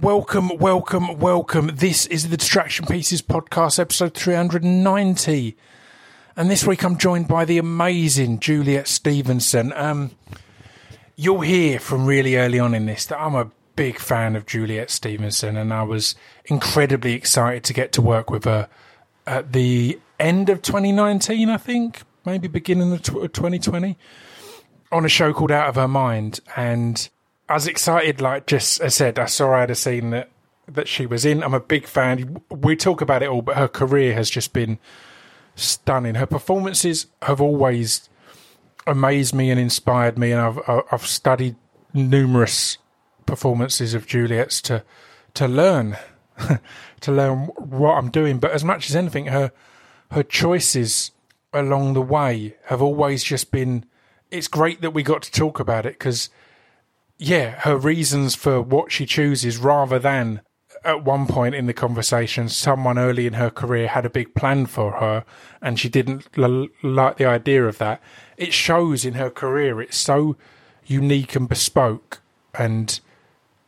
Welcome, welcome, welcome. This is the Distraction Pieces podcast, episode 390. And this week I'm joined by the amazing Juliet Stevenson. Um, you'll hear from really early on in this that I'm a big fan of Juliet Stevenson, and I was incredibly excited to get to work with her at the end of 2019, I think, maybe beginning of 2020, on a show called Out of Her Mind. And I was excited, like just I said, I saw I had a scene that that she was in. I'm a big fan. We talk about it all, but her career has just been stunning. Her performances have always amazed me and inspired me, and I've I've studied numerous performances of Juliet's to to learn to learn what I'm doing. But as much as anything, her her choices along the way have always just been. It's great that we got to talk about it because yeah, her reasons for what she chooses rather than at one point in the conversation, someone early in her career had a big plan for her and she didn't l- like the idea of that. It shows in her career. It's so unique and bespoke and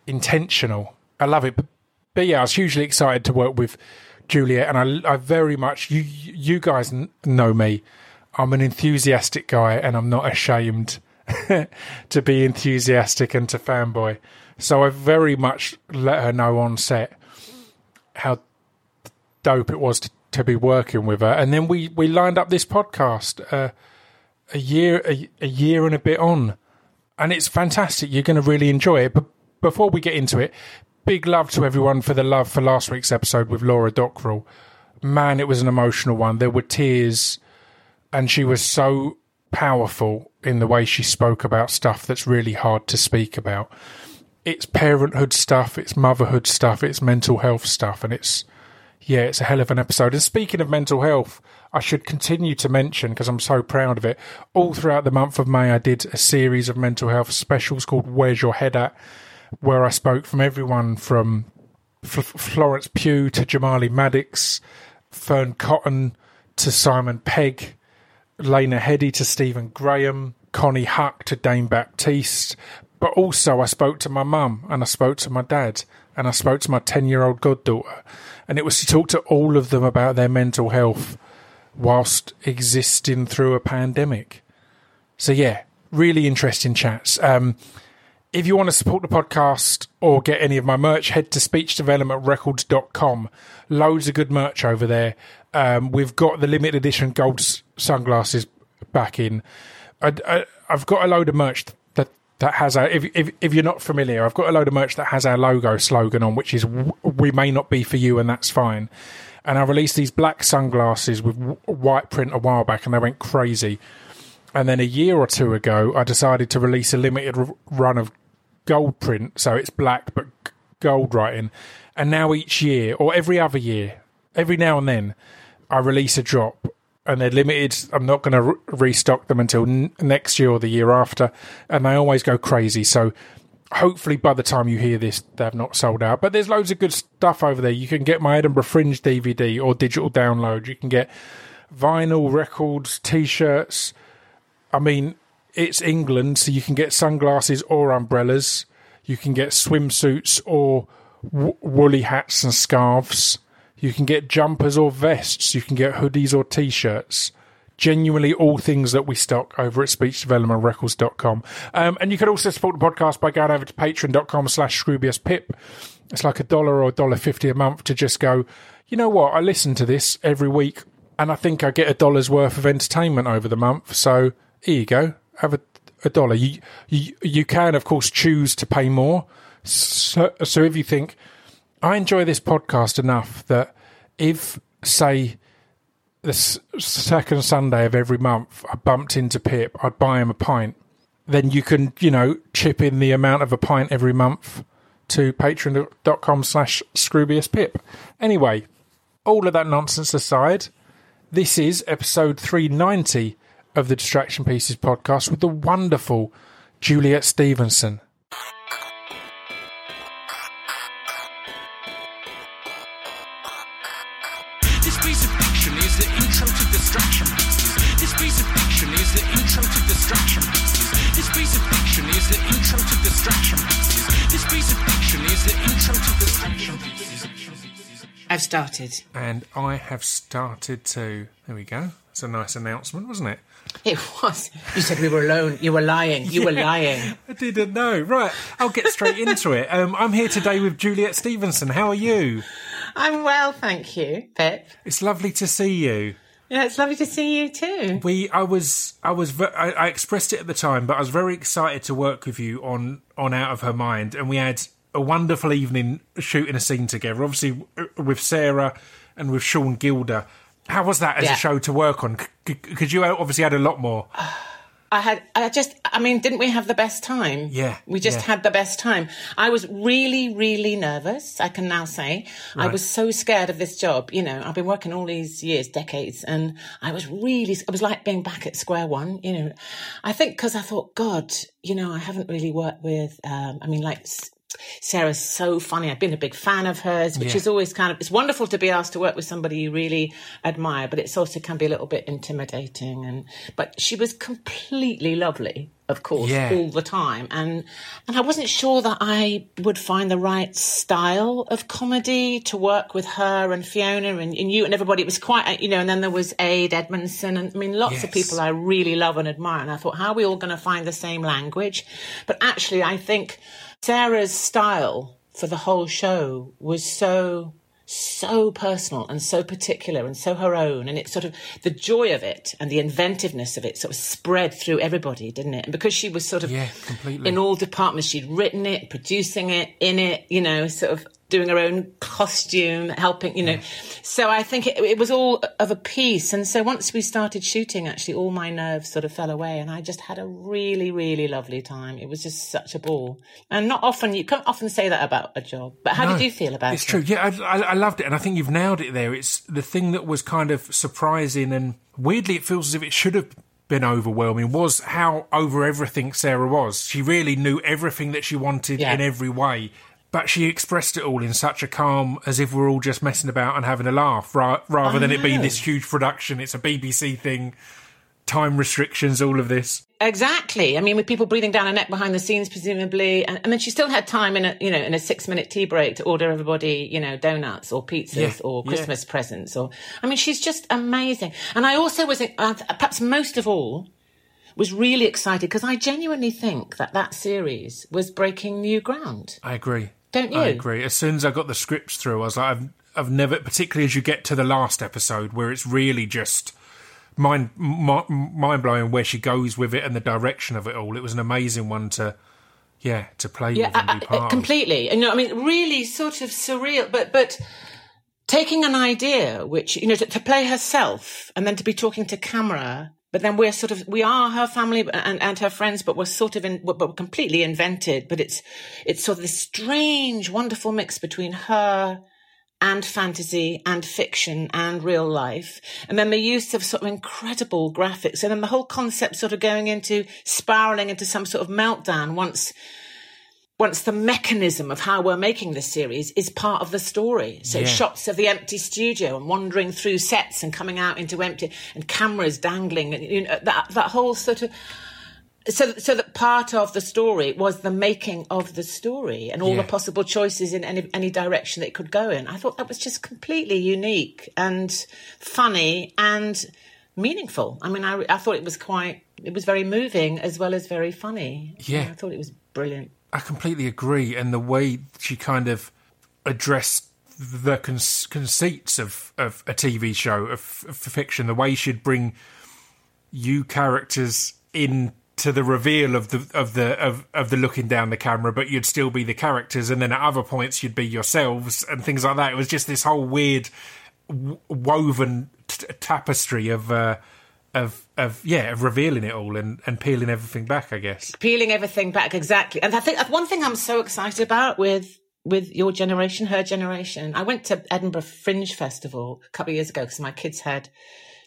intentional. I love it. But, but yeah, I was hugely excited to work with Juliet and I, I very much, you, you guys know me. I'm an enthusiastic guy and I'm not ashamed to be enthusiastic and to fanboy. So I very much let her know on set how dope it was to, to be working with her. And then we, we lined up this podcast uh, a year a, a year and a bit on, and it's fantastic. You're going to really enjoy it. But before we get into it, big love to everyone for the love for last week's episode with Laura Dockrill. Man, it was an emotional one. There were tears, and she was so powerful in the way she spoke about stuff that's really hard to speak about. It's parenthood stuff, it's motherhood stuff, it's mental health stuff, and it's yeah, it's a hell of an episode. And speaking of mental health, I should continue to mention because I'm so proud of it. All throughout the month of May, I did a series of mental health specials called "Where's Your Head At," where I spoke from everyone from F- Florence Pugh to Jamali Maddix, Fearne Cotton to Simon Pegg Lena Headey to Stephen Graham, Konnie Huq to Dane Baptiste. But also, I spoke to my mum and I spoke to my dad and I spoke to my 10 year old goddaughter. And it was to talk to all of them about their mental health whilst existing through a pandemic. So, yeah, really interesting chats. Um, if you want to support the podcast or get any of my merch, head to speechdevelopmentrecords.com. Loads of good merch over there. Um, we've got the limited edition gold sunglasses back in. I, have got a load of merch that that has a. If, if, if you're not familiar, I've got a load of merch that has our logo slogan on, which is "We may not be for you, and that's fine." And I released these black sunglasses with white print a while back, and they went crazy. And then a year or two ago, I decided to release a limited run of gold print, so it's black but gold writing. And now each year, or every other year, every now and then, I release a drop and they're limited. I'm not going to re- restock them until n- next year or the year after, and they always go crazy. So hopefully by the time you hear this, they've not sold out. But there's loads of good stuff over there. You can get my Edinburgh Fringe DVD or digital download. You can get vinyl records, t-shirts. I mean, it's England, so you can get sunglasses or umbrellas. You can get swimsuits or w- woolly hats and scarves. You can get jumpers or vests. You can get hoodies or t-shirts. Genuinely all things that we stock over at speechdevelopmentrecords.com. Um, and you can also support the podcast by going over to patreon.com slash scroobiuspip. It's like a dollar or a dollar fifty a month to just go, you know what, I listen to this every week and I think I get a dollar's worth of entertainment over the month. So here you go. Have a, a dollar. You, you, you can, of course, choose to pay more. So, so if you think, I enjoy this podcast enough that if, say, the second Sunday of every month I bumped into Pip, I'd buy him a pint. Then you can, you know, chip in the amount of a pint every month to patreon.com slash scroobiuspip. Anyway, all of that nonsense aside, this is episode 390 of the Distraction Pieces podcast with the wonderful Juliet Stevenson. Started. And I have started to. There we go. It's a nice announcement, wasn't it? It was. You said we were alone. You were lying. You were lying. I didn't know. Right, I'll get straight into it. Um, I'm here today with Juliet Stevenson. How are you? I'm well, thank you, Pip. It's lovely to see you. Yeah, it's lovely to see you too. We, I was, I was, ve- I, I expressed it at the time, but I was very excited to work with you on on Out of Her Mind, and we had a wonderful evening shooting a scene together. Obviously, with Sarah and with Sean Gilder. How was that as Yeah. a show to work on? Because you obviously had a lot more. I had, I just, I mean, didn't we have the best time? Yeah, We just yeah. had the best time. I was really, really nervous, I can now say. I was so scared of this job. You know, I've been working all these years, decades, and I was really, it was like being back at square one, you know. I think because I thought, God, you know, I haven't really worked with, um, I mean, like, Sarah's so funny. I've been a big fan of hers, which Yeah. is always kind of, it's wonderful to be asked to work with somebody you really admire, but it's also can be a little bit intimidating. And, but she was completely lovely, of course, Yeah. all the time. And, and I wasn't sure that I would find the right style of comedy to work with her and Fiona and, and you and everybody. It was quite, you know, and then there was Ade Edmondson and I mean, lots of people I really love and admire. And I thought, how are we all going to find the same language? But actually, I think Sarah's style for the whole show was so so personal and so particular and so her own and it's sort of the joy of it and the inventiveness of it sort of spread through everybody didn't it and because she was sort of Yeah, completely. in all departments she'd written it producing it in it you know sort of doing her own costume helping you know so i think it, it was all of a piece and so once we started shooting actually all my nerves sort of fell away and i just had a really really lovely time it was just such a ball and not often you can't often say that about a job but how No, did you feel about It's it It's true. Yeah, I, I, I loved it, and I think you've nailed it there. It's the thing that was kind of surprising, and weirdly, it feels as if it should have been overwhelming. Was how over everything Sarah was. She really knew everything that she wanted Yeah. in every way. But she expressed it all in such a calm, as if we're all just messing about and having a laugh, ra- rather I than it being this huge production. It's a BBC thing, time restrictions, all of this. Exactly. I mean, with people breathing down her neck behind the scenes, presumably, and, then she still had time in a you know in a six minute tea break to order everybody you know donuts or pizzas Yeah, or yeah. Christmas presents. Or I mean, she's just amazing. And I also was uh, perhaps most of all was really excited because I genuinely think that that series was breaking new ground. I agree. Don't I you? agree. As soon as I got the scripts through, I was like, I've, I've never, particularly as you get to the last episode where it's really just mind mind blowing where she goes with it and the direction of it all. It was an amazing one to, yeah, to play Yeah, with and be I- part of. completely. You know, I mean, really sort of surreal, but but taking an idea which you know to, to play herself and then to be talking to camera. But then we're sort of we are her family and, and her friends, but we're sort of in, but we're completely invented. But it's it's sort of this strange, wonderful mix between her and fantasy and fiction and real life. And then the use of sort of incredible graphics. And then the whole concept sort of going into spiraling into some sort of meltdown once once the mechanism of how we're making this series is part of the story. So Yeah. shots of the empty studio and wandering through sets and coming out into empty and cameras dangling and you know that that whole sort of so so that part of the story was the making of the story and all Yeah. the possible choices in any any direction that it could go in. I thought that was just completely unique and funny and meaningful. I mean, I I thought it was quite it was very moving as well as very funny. Yeah. I thought it was brilliant. I completely agree. And the way she kind of addressed the con- conceits of, of a TV show, of, of fiction, the way she'd bring you characters in to the reveal of the of the of, of the looking down the camera, but you'd still be the characters, and then at other points you'd be yourselves and things like that. It was just this whole weird w- woven t- tapestry of uh, of of yeah of revealing it all and, and peeling everything back. I guess. peeling everything back exactly. And I think one thing I'm so excited about with with your generation, her generation. I went to Edinburgh Fringe Festival a couple of years ago because my kids had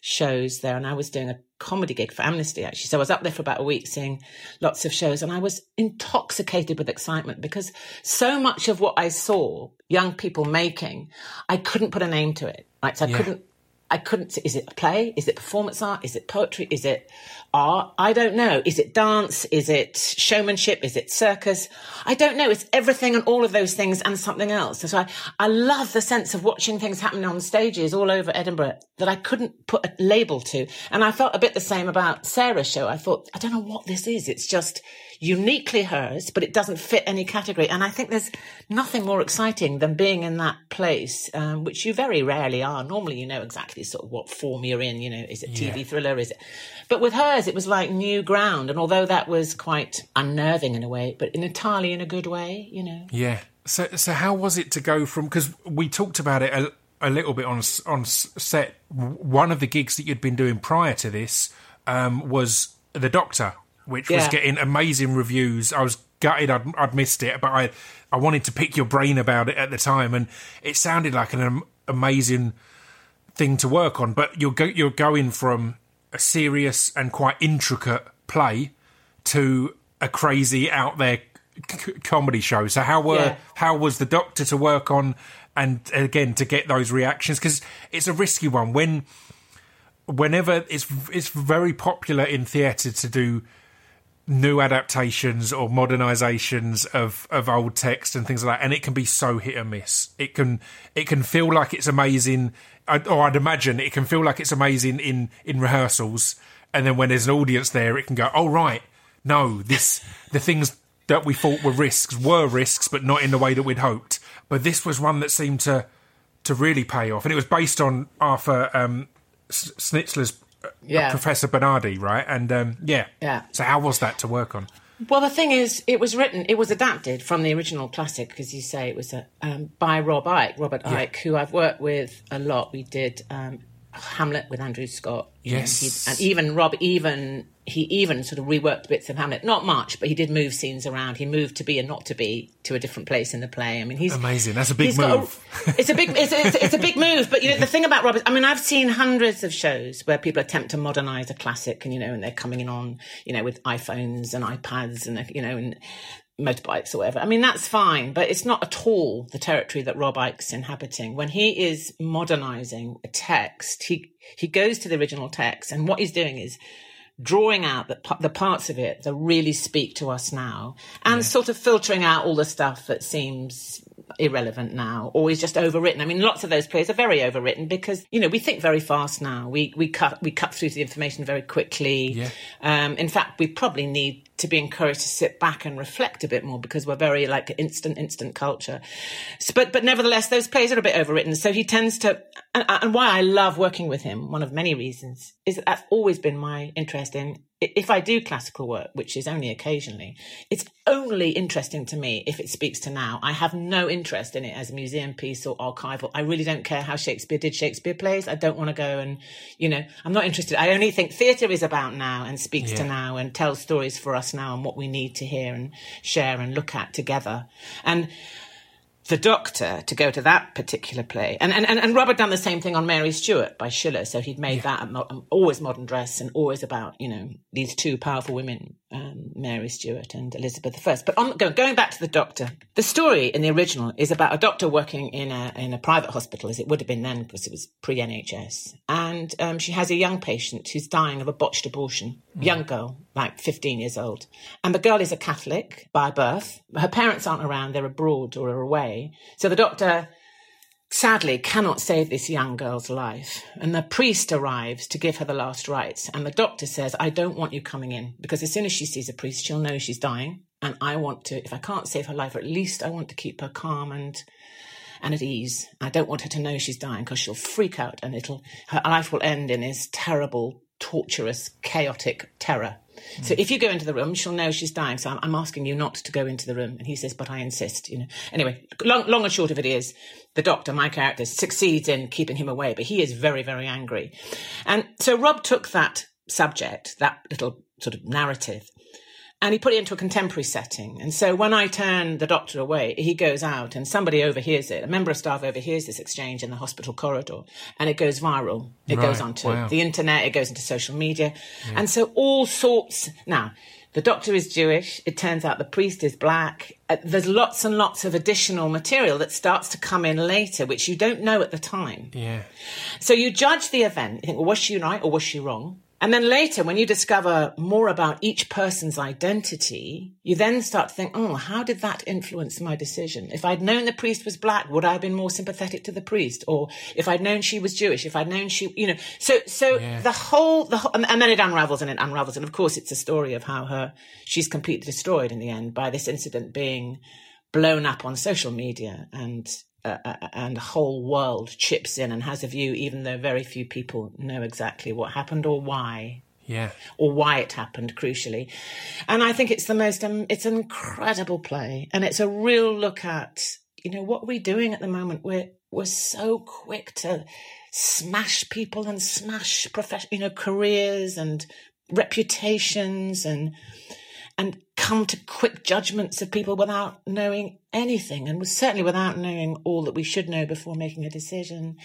shows there, and I was doing a comedy gig for Amnesty actually. So I was up there for about a week seeing lots of shows, and I was intoxicated with excitement because so much of what I saw young people making, I couldn't put a name to it. Right, so I Yeah. couldn't I couldn't. Is it a play? Is it performance art? Is it poetry? Is it art? I don't know. Is it dance? Is it showmanship? Is it circus? I don't know. It's everything and all of those things and something else. So I, I love the sense of watching things happening on stages all over Edinburgh that I couldn't put a label to. And I felt a bit the same about Sarah's show. I thought, I don't know what this is. It's just uniquely hers, but it doesn't fit any category. And I think there's nothing more exciting than being in that place, um, which you very rarely are. Normally, you know exactly sort of what form you're in. You know, is it TV Yeah. thriller? Is it? But with hers, it was like new ground. And although that was quite unnerving in a way, but in entirely in a good way, you know. Yeah. So, so how was it to go from? Because we talked about it a, a little bit on on set. One of the gigs that you'd been doing prior to this um, was the Doctor, which was getting amazing reviews. I was gutted I'd, I'd missed it, but I I wanted to pick your brain about it at the time, and it sounded like an am- amazing thing to work on. But you're go- you're going from a serious and quite intricate play to a crazy out there c- comedy show. So how were Yeah. how was the Doctor to work on, and again to get those reactions because it's a risky one when whenever it's it's very popular in theatre to do new adaptations or modernizations of of old text and things like that and it can be so hit and miss. It can it can feel like it's amazing. Or i'd imagine it can feel like it's amazing in in rehearsals and then when there's an audience there it can go oh right no this the things that we thought were risks were risks but not in the way that we'd hoped. But this was one that seemed to to really pay off and it was based on arthur um schnitzler's Yeah. professor bernhardi right and um yeah Yeah. so how was that to work on? Well, the thing is, it was written, it was adapted from the original classic, because you say it was a, um, by Rob Icke, Robert Icke, who I've worked with a lot. We did um, Hamlet with Andrew Scott. Yes. he- and even Rob, even he even sort of reworked bits of Hamlet. Not much, but he did move scenes around. He moved to be and not to be to a different place in the play. I mean, he's Amazing. That's a big move. it's a big, it's, it's, it's a big move. But you know, the thing about Robert, I mean, I've seen hundreds of shows where people attempt to modernize a classic, and you know, and they're coming in on, you know, with iPhones and iPads and you know, and motorbikes or whatever. I mean, that's fine, but it's not at all the territory that Rob Icke's inhabiting. When he is modernizing a text, he he goes to the original text, and what he's doing is drawing out the, the parts of it that really speak to us now and sort of filtering out all the stuff that seems irrelevant now or is just overwritten. I mean, lots of those plays are very overwritten because, you know, we think very fast now. We, we cut, we cut through the information very quickly. Yeah. Um, in fact, we probably need to be encouraged to sit back and reflect a bit more because we're very like instant, instant culture. So, but, but nevertheless, those plays are a bit overwritten. So he tends to, and, and why I love working with him, one of many reasons, is that that's always been my interest in. If I do classical work, which is only occasionally, it's only interesting to me if it speaks to now. I have no interest in it as a museum piece or archival. I really don't care how Shakespeare did Shakespeare plays. I don't want to go and, you know, I'm not interested. I only think theatre is about now and speaks to now and tells stories for us now and what we need to hear and share and look at together. And the Doctor to go to that particular play. And, and, and, and Robert done the same thing on Mary Stuart by Schiller. So he'd made that a mo- um, always modern dress and always about, you know, these two powerful women, um, Mary Stuart and Elizabeth I. But on, go- going back to the Doctor, the story in the original is about a doctor working in a, in a private hospital, as it would have been then because it was pre NHS. And um, she has a young patient who's dying of a botched abortion, young girl, like 15 years old. And the girl is a Catholic by birth. Her parents aren't around, they're abroad or are away. So the doctor sadly cannot save this young girl's life. And the priest arrives to give her the last rites. And the doctor says, I don't want you coming in because as soon as she sees a priest, she'll know she's dying. And I want to, if I can't save her life, at least I want to keep her calm and and at ease. I don't want her to know she's dying because she'll freak out and it'll her life will end in this terrible, torturous, chaotic terror. So if you go into the room, she'll know she's dying. So I'm, I'm asking you not to go into the room. And he says, but I insist, you know. Anyway, long, long and short of it is the doctor, my character, succeeds in keeping him away, but he is very, very angry. And so Rob took that subject, that little sort of narrative, and he put it into a contemporary setting. And so when I turn the doctor away, he goes out and somebody overhears it. A member of staff overhears this exchange in the hospital corridor and it goes viral. It goes onto wow. the internet, it goes into social media. And so all sorts. Now, The doctor is Jewish. It turns out the priest is black. Uh, there's lots and lots of additional material that starts to come in later, which you don't know at the time. Yeah. So you judge the event. You think, well, was she right or was she wrong? And then later, when you discover more about each person's identity, you then start to think, oh, how did that influence my decision? If I'd known the priest was black, would I have been more sympathetic to the priest? Or if I'd known she was Jewish, if I'd known she, you know, so, so Yeah. the whole, the whole, and and then it unravels and it unravels. And of course, it's a story of how her, she's completely destroyed in the end by this incident being blown up on social media and uh, and the whole world chips in and has a view, even though very few people know exactly what happened or why, Yeah. or why it happened. Crucially, and I think it's the most, um, it's an incredible play, and it's a real look at you know what we're doing at the moment. We're we're so quick to smash people and smash profession, you know, careers and reputations and and come to quick judgments of people without knowing anything and certainly without knowing all that we should know before making a decision.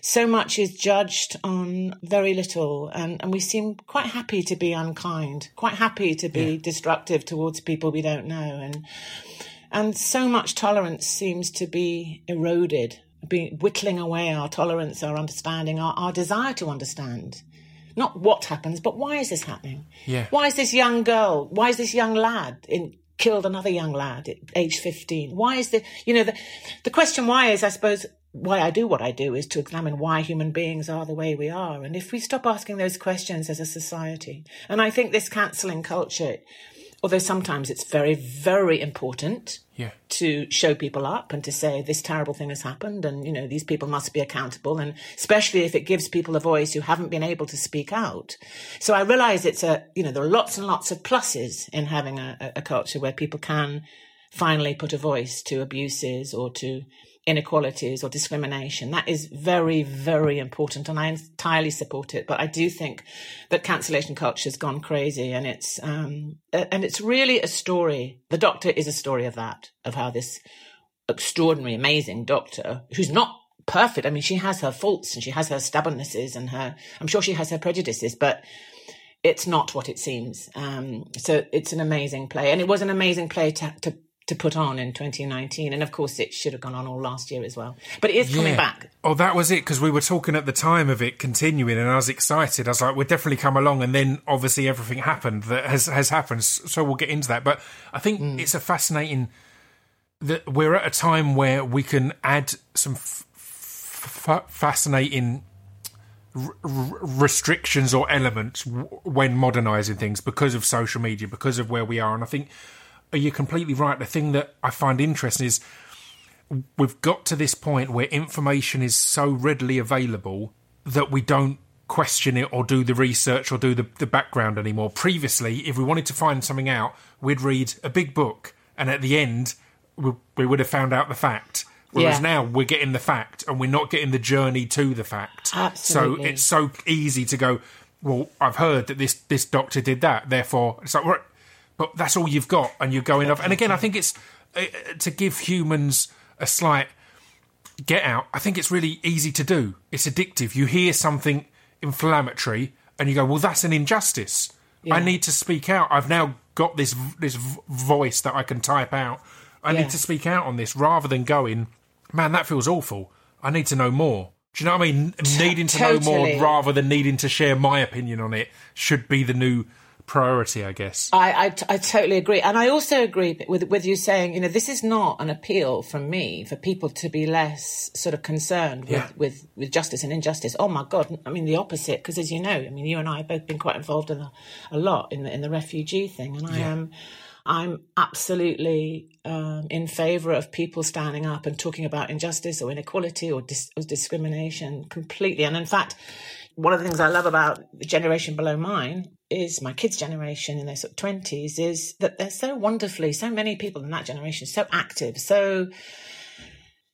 So much is judged on very little and, and we seem quite happy to be unkind, quite happy to be destructive towards people we don't know and and so much tolerance seems to be eroded, be whittling away our tolerance, our understanding, our, our desire to understand. Not what happens, but why is this happening? Yeah. Why is this young girl, why is this young lad in, killed another young lad at age 15? Why is the, you know, the, the question why is, I suppose, why I do what I do is to examine why human beings are the way we are. And if we stop asking those questions as a society, and I think this cancelling culture, although sometimes it's very, very important Yeah. to show people up and to say this terrible thing has happened and you know these people must be accountable and especially if it gives people a voice who haven't been able to speak out so i realize it's a you know there are lots and lots of pluses in having a, a- a culture where people can finally put a voice to abuses or to inequalities or discrimination. That is very very important and i entirely support it but i do think that cancellation culture has gone crazy and it's um, and it's really a story the doctor is a story of that of how this extraordinary amazing doctor who's not perfect i mean she has her faults and she has her stubbornnesses and her i'm sure she has her prejudices but it's not what it seems. Um so it's an amazing play and it was an amazing play to to to put on in 2019 and of course it should have gone on all last year as well but it is coming Yeah. back Oh, that was it because we were talking at the time of it continuing, and I was excited. I was like, "We'll definitely come along." And then obviously everything happened that has has happened. So we'll get into that. But I think Mm. it's a fascinating that we're at a time where we can add some f- f- fascinating r- r- restrictions or elements w- when modernizing things because of social media, because of where we are. And I think you're completely right. The thing that I find interesting is we've got to this point where information is so readily available that we don't question it or do the research or do the, the background anymore. Previously, if we wanted to find something out, we'd read a big book and at the end, we, we would have found out the fact. Whereas Yeah. now we're getting the fact and we're not getting the journey to the fact. Absolutely. So it's so easy to go, well, I've heard that this, this doctor did that, therefore, it's like, right, but that's all you've got and you're going off. And again, I think it's uh, to give humans a slight get out. I think it's really easy to do. It's addictive. You hear something inflammatory and you go, well, that's an injustice. I need to speak out. I've now got this this voice that I can type out. I Yeah. need to speak out on this rather than going, man, that feels awful. I need to know more. Do you know what I mean? Needing to know more rather than needing to share my opinion on it should be the new priority, I guess. I, I, I totally agree. And I also agree with, with you saying, you know, this is not an appeal from me for people to be less sort of concerned with, Yeah. with, with justice and injustice. Oh my God. I mean, the opposite. Because as you know, I mean, you and I have both been quite involved in a, a lot in the, in the refugee thing. And I am, I'm absolutely um, in favour of people standing up and talking about injustice or inequality or, dis- or discrimination completely. And in fact, one of the things I love about the generation below mine is my kids' generation in their sort of twenties is that they're so wonderfully, so many people in that generation, so active, so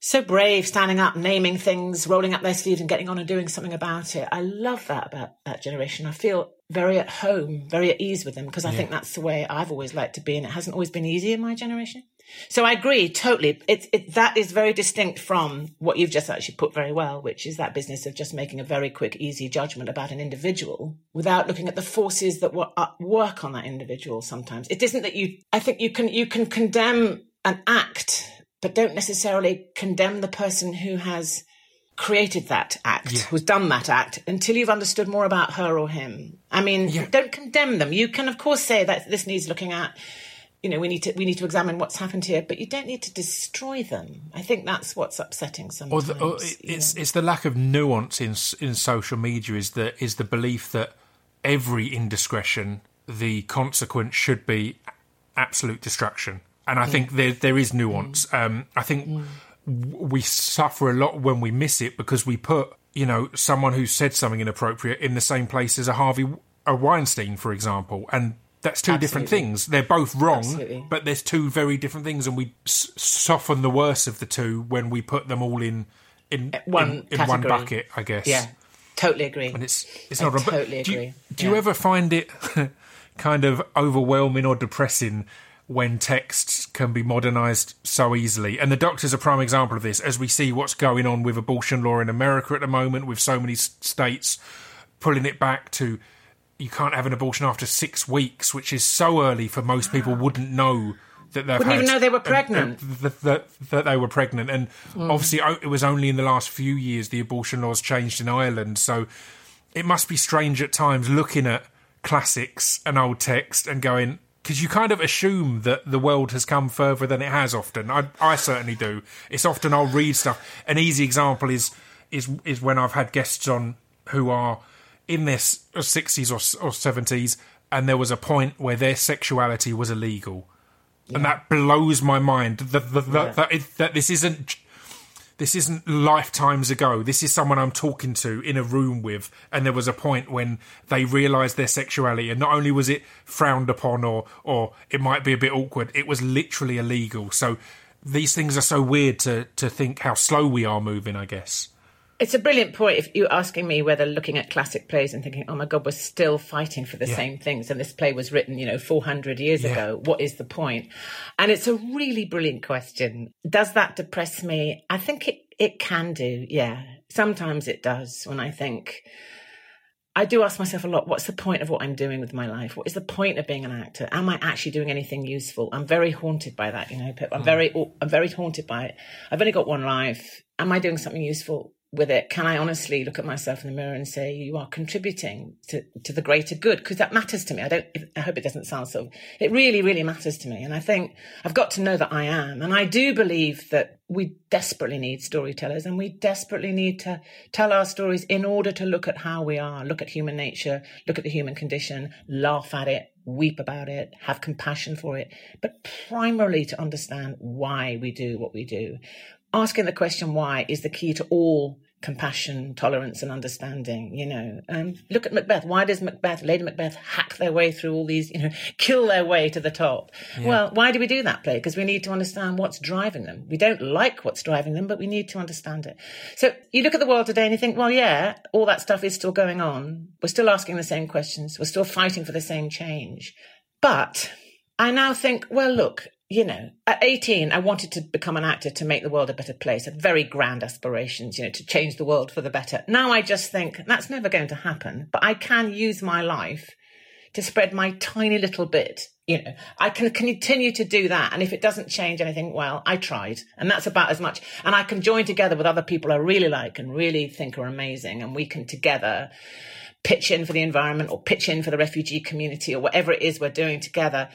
so brave, standing up, naming things, rolling up their sleeves and getting on and doing something about it. I love that about that generation. I feel very at home, very at ease with them because I think that's the way I've always liked to be, and it hasn't always been easy in my generation. So I agree totally. It, it, that is very distinct from what you've just actually put very well, which is that business of just making a very quick, easy judgment about an individual without looking at the forces that wo- uh, work on that individual. Sometimes it isn't that you. I think you can you can condemn an act, but don't necessarily condemn the person who has created that act, Yeah. who's done that act, until you've understood more about her or him. I mean, Yeah. don't condemn them. You can, of course, say that this needs looking at. You know, we need to we need to examine what's happened here, but you don't need to destroy them. I think that's what's upsetting or, sometimes. the, or it's know. it's the lack of nuance in in social media is the is the belief that every indiscretion the consequence should be absolute destruction and i think there there is nuance um i think w- we suffer a lot when we miss it because we put you know someone who said something inappropriate in the same place as a harvey a weinstein for example and that's two different things they're both wrong Absolutely. but there's two very different things and we s- soften the worst of the two when we put them all in in uh, one in, in one bucket i guess yeah, totally agree. and it's it's I not wrong. Totally do you, agree. do you ever find it kind of overwhelming or depressing when texts can be modernized so easily? And the doctor's a prime example of this, as we see what's going on with abortion law in America at the moment, with so many states pulling it back to you can't have an abortion after six weeks, which is so early for most people wouldn't know. That they've Wouldn't even know they were pregnant. and that, that, that they were pregnant. And Mm. obviously, it was only in the last few years the abortion laws changed in Ireland. So it must be strange at times looking at classics and old text and going, because you kind of assume that the world has come further than it has often. I, I certainly do. It's often I'll read stuff. An easy example is is is when I've had guests on who are in their uh, sixties or or seventies, and there was a point where their sexuality was illegal, and that blows my mind. That that, that, that, it, that this isn't this isn't lifetimes ago. This is someone I'm talking to in a room with, and there was a point when they realised their sexuality, and not only was it frowned upon, or or it might be a bit awkward, it was literally illegal. So these things are so weird to to think how slow we are moving. I guess. It's a brilliant point if you're asking me whether looking at classic plays and thinking, oh my God, we're still fighting for the Yeah. same things. And this play was written, you know, 400 years Yeah. ago. What is the point? And it's a really brilliant question. Does that depress me? I think it, it can do. Yeah. Sometimes it does when I think, I do ask myself a lot, what's the point of what I'm doing with my life? What is the point of being an actor? Am I actually doing anything useful? I'm very haunted by that, you know, Pip. I'm mm. very, I'm very haunted by it. I've only got one life. Am I doing something useful with it? Can I honestly look at myself in the mirror and say, you are contributing to, to the greater good? Because that matters to me. I don't, I hope it doesn't sound so, it really, really matters to me. And I think I've got to know that I am. And I do believe that we desperately need storytellers and we desperately need to tell our stories in order to look at how we are, look at human nature, look at the human condition, laugh at it, weep about it, have compassion for it, but primarily to understand why we do what we do. Asking the question why is the key to all compassion, tolerance, and understanding. You know, um, look at Macbeth. Why does Macbeth, Lady Macbeth, hack their way through all these? You know, kill their way to the top. Well, why do we do that play? Because we need to understand what's driving them. We don't like what's driving them, but we need to understand it. So you look at the world today and you think, well, yeah, all that stuff is still going on. We're still asking the same questions. We're still fighting for the same change. But I now think, well, look, you know, at 18, I wanted to become an actor to make the world a better place. Had very grand aspirations, you know, to change the world for the better. Now I just think that's never going to happen, but I can use my life to spread my tiny little bit. You know, I can continue to do that. And if it doesn't change anything, well, I tried. And that's about as much. And I can join together with other people I really like and really think are amazing. And we can together pitch in for the environment or pitch in for the refugee community or whatever it is we're doing together.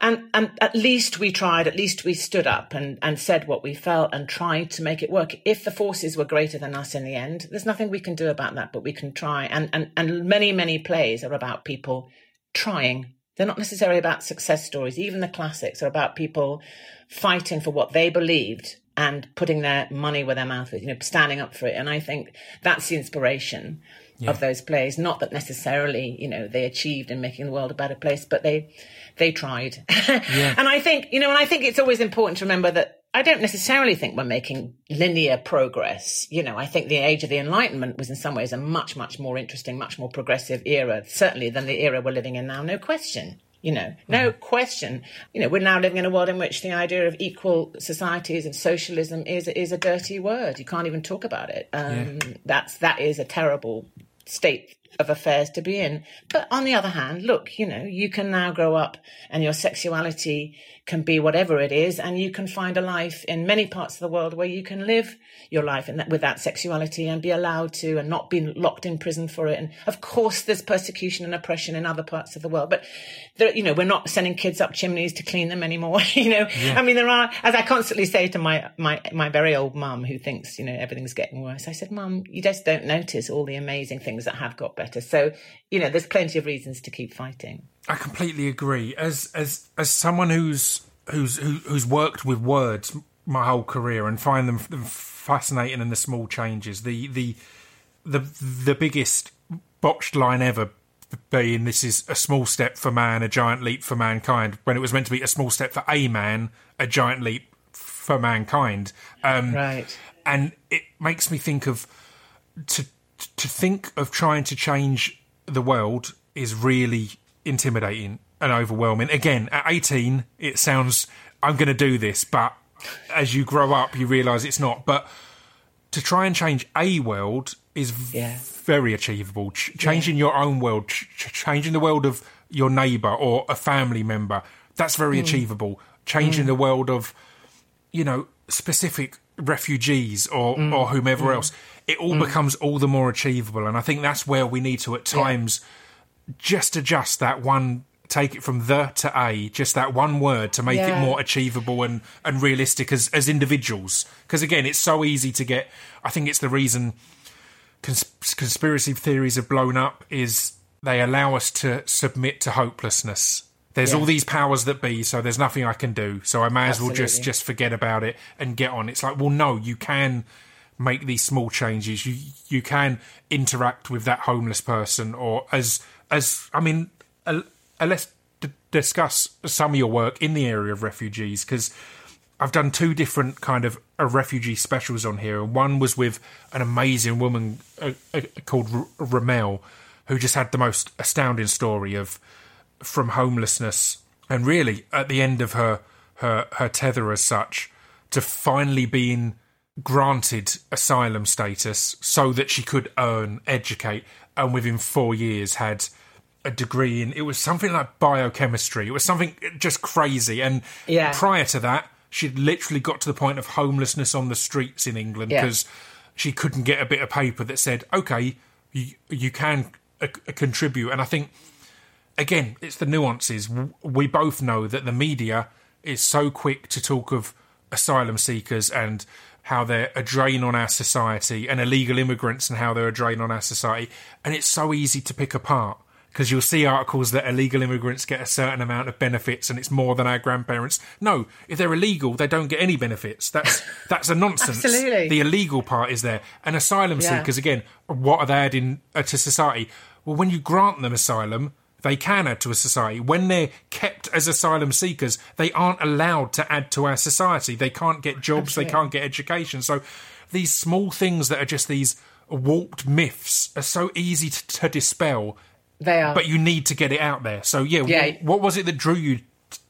And, and at least we tried, at least we stood up and, and said what we felt and tried to make it work. If the forces were greater than us in the end, there's nothing we can do about that, but we can try. And, and, and many, many plays are about people trying. They're not necessarily about success stories. Even the classics are about people fighting for what they believed and putting their money where their mouth is, you know, standing up for it. And I think that's the inspiration of those plays. Not that necessarily, you know, they achieved in making the world a better place, but they they tried. and I think, you know, and I think it's always important to remember that I don't necessarily think we're making linear progress. You know, I think the age of the Enlightenment was in some ways a much, much more interesting, much more progressive era, certainly than the era we're living in now, no question. You know, no Mm-hmm. question. You know, we're now living in a world in which the idea of equal societies and socialism is is a dirty word. You can't even talk about it. Um, That's that is a terrible state of affairs to be in. But on the other hand, look, you know, you can now grow up and your sexuality can be whatever it is, and you can find a life in many parts of the world where you can live your life in that, with that sexuality and be allowed to and not be locked in prison for it. And of course, there's persecution and oppression in other parts of the world, but there, you know, we're not sending kids up chimneys to clean them anymore. you know, I mean, there are, as I constantly say to my, my, my very old mum who thinks, you know, everything's getting worse. I said, mum, you just don't notice all the amazing things that have got better. So, you know, there's plenty of reasons to keep fighting. I completely agree. As as as someone who's who's who's worked with words my whole career and find them, them fascinating and the small changes. The the the the biggest botched line ever being this is a small step for man, a giant leap for mankind. When it was meant to be a small step for a man, a giant leap for mankind. Um, Right. and it makes me think of to to think of trying to change the world is really intimidating and overwhelming. Again, at 18, it sounds I'm going to do this, but as you grow up, you realise it's not. But to try and change a world is Yeah. very achievable. Ch- changing your own world, ch- ch- changing the world of your neighbour or a family member, that's very hmm. achievable. Changing hmm. the world of you know, specific refugees or, mm. or whomever mm. else, it all mm. becomes all the more achievable. And I think that's where we need to, at times, just adjust that one, take it from the to a, just that one word to make it more achievable and, and realistic as, as individuals. Because again, it's so easy to get, I think it's the reason cons- conspiracy theories have blown up is they allow us to submit to hopelessness. There's Yeah. all these powers that be, so there's nothing I can do. So I may as well just just forget about it and get on. It's like, well, no, you can make these small changes. You you can interact with that homeless person, or as as I mean, uh, uh, let's d- discuss some of your work in the area of refugees because I've done two different kind of uh, refugee specials on here, and one was with an amazing woman uh, uh, called R- Ramel, who just had the most astounding story of from homelessness, and really at the end of her her her tether as such, to finally being granted asylum status so that she could earn, educate, and within four years had a degree in it was something like biochemistry. It was something just crazy. And Yeah. prior to that, she'd literally got to the point of homelessness on the streets in England Yeah. because she couldn't get a bit of paper that said, "Okay, you you can uh, contribute." And I think again, it's the nuances. We both know that the media is so quick to talk of asylum seekers and how they're a drain on our society and illegal immigrants and how they're a drain on our society. And it's so easy to pick apart because you'll see articles that illegal immigrants get a certain amount of benefits and it's more than our grandparents. No, if they're illegal, they don't get any benefits. That's that's a nonsense. Absolutely. The illegal part is there. And asylum Yeah. seekers, again, what are they adding uh, to society? Well, when you grant them asylum, they can add to a society. When they're kept as asylum seekers, they aren't allowed to add to our society. They can't get jobs, they can't get education. So these small things that are just these warped myths are so easy to, to dispel, They are. but you need to get it out there. So, yeah, Yeah. wh- what was it that drew you?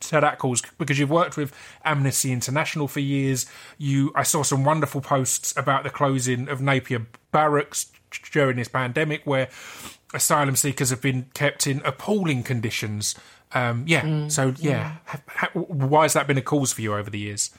To that cause because you've worked with Amnesty International for years. You, I saw some wonderful posts about the closing of Napier Barracks during this pandemic, where asylum seekers have been kept in appalling conditions. Um, yeah, Mm, so yeah, ha- why has that been a cause for you over the years?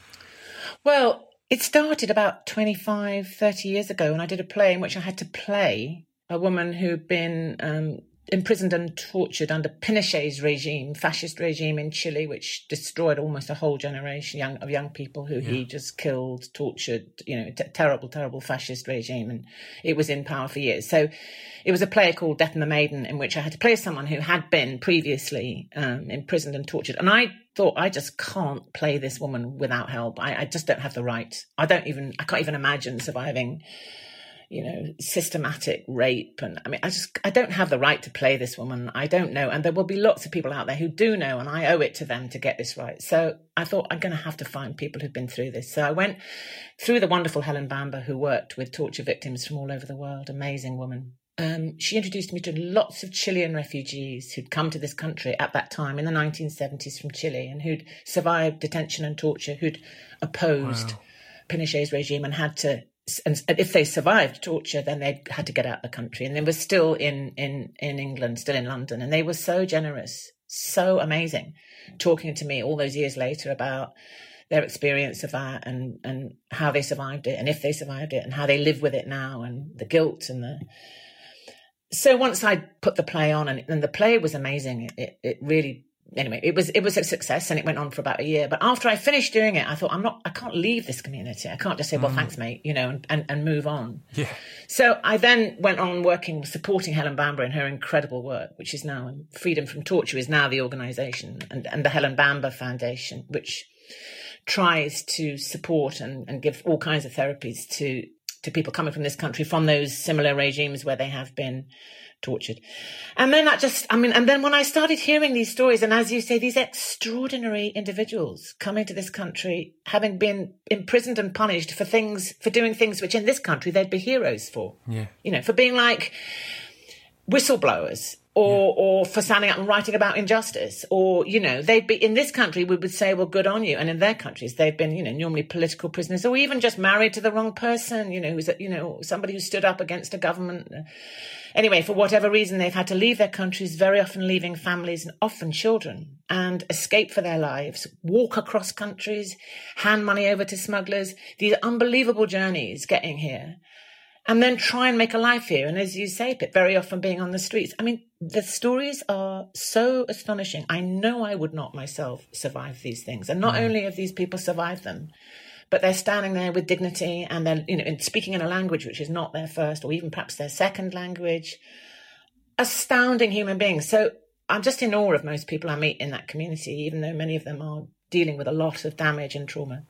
Well, it started about 25, 30 years ago when I did a play in which I had to play a woman who'd been um, imprisoned and tortured under Pinochet's regime, fascist regime in Chile, which destroyed almost a whole generation young, of young people who he just killed, tortured, you know, t- terrible, terrible fascist regime. And it was in power for years. So it was a play called Death and the Maiden in which I had to play someone who had been previously um, imprisoned and tortured. And I thought, I just can't play this woman without help. I, I just don't have the right. I don't even, I can't even imagine surviving you know, systematic rape. And I mean, I just, I don't have the right to play this woman. I don't know. And there will be lots of people out there who do know, and I owe it to them to get this right. So I thought I'm going to have to find people who've been through this. So I went through the wonderful Helen Bamber, who worked with torture victims from all over the world. Amazing woman. um, she introduced me to lots of Chilean refugees who'd come to this country at that time in the 1970s from Chile and who'd survived detention and torture, who'd opposed Wow. Pinochet's regime and had to. And if they survived torture, then they had to get out of the country, and they were still in in in England, still in London, and they were so generous, so amazing, talking to me all those years later about their experience of that and and how they survived it, and if they survived it, and how they live with it now, and the guilt and the so once I put the play on and, and the play was amazing, it, it, it really anyway it was it was a success and it went on for about a year. But after I finished doing it, I thought I'm not I can't leave this community. I can't just say well mm. thanks mate, you know, and, and, and move on. Yeah. So I then went on working supporting Helen Bamber in her incredible work, which is now Freedom from Torture is now the organisation and and the Helen Bamber Foundation, which tries to support and, and give all kinds of therapies to to people coming from this country from those similar regimes where they have been tortured. And then that just, I mean, and then when I started hearing these stories, and as you say, these extraordinary individuals coming to this country, having been imprisoned and punished for things, for doing things which in this country they'd be heroes for. Yeah. You know, for being like whistleblowers or or for standing up and writing about injustice or you know they'd be in this country we would say well good on you and in their countries they've been you know normally political prisoners or even just married to the wrong person you know who's a, you know somebody who stood up against a government anyway for whatever reason they've had to leave their countries very often leaving families and often children and escape for their lives walk across countries hand money over to smugglers these unbelievable journeys getting here and then try and make a life here. And as you say, Pip, very often being on the streets. I mean, the stories are so astonishing. I know I would not myself survive these things. And not mm. only have these people survived them, but they're standing there with dignity and they're, you know, and speaking in a language which is not their first or even perhaps their second language. Astounding human beings. So I'm just in awe of most people I meet in that community, even though many of them are dealing with a lot of damage and trauma.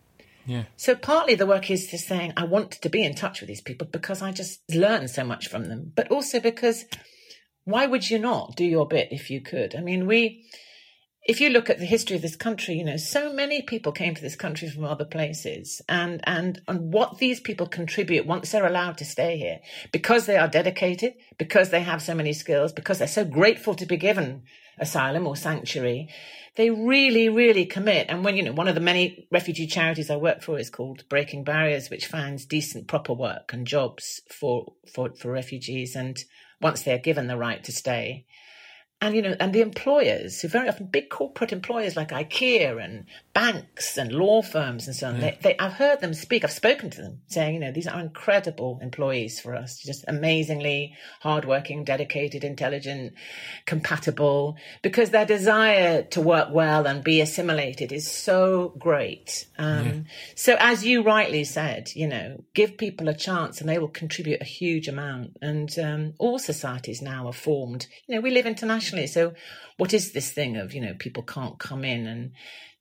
Yeah. So partly the work is just saying I want to be in touch with these people because I just learn so much from them, but also because why would you not do your bit if you could? I mean, we, if you look at the history of this country, you know, so many people came to this country from other places and, and, and what these people contribute once they're allowed to stay here because they are dedicated, because they have so many skills, because they're so grateful to be given asylum or sanctuary they really, really commit. And when, you know, one of the many refugee charities I work for is called Breaking Barriers, which finds decent, proper work and jobs for, for, for refugees. And once they're given the right to stay, and you know, and the employers who very often big corporate employers like IKEA and banks and law firms and so on. They, they, I've heard them speak. I've spoken to them saying, you know, these are incredible employees for us. Just amazingly hardworking, dedicated, intelligent, compatible. Because their desire to work well and be assimilated is so great. Um, So as you rightly said, you know, give people a chance and they will contribute a huge amount. And um, all societies now are formed. You know, we live internationally, so what is this thing of you know people can't come in and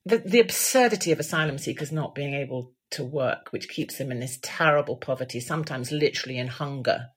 the the absurdity of asylum seekers not being able to work, which keeps them in this terrible poverty, sometimes literally in hunger.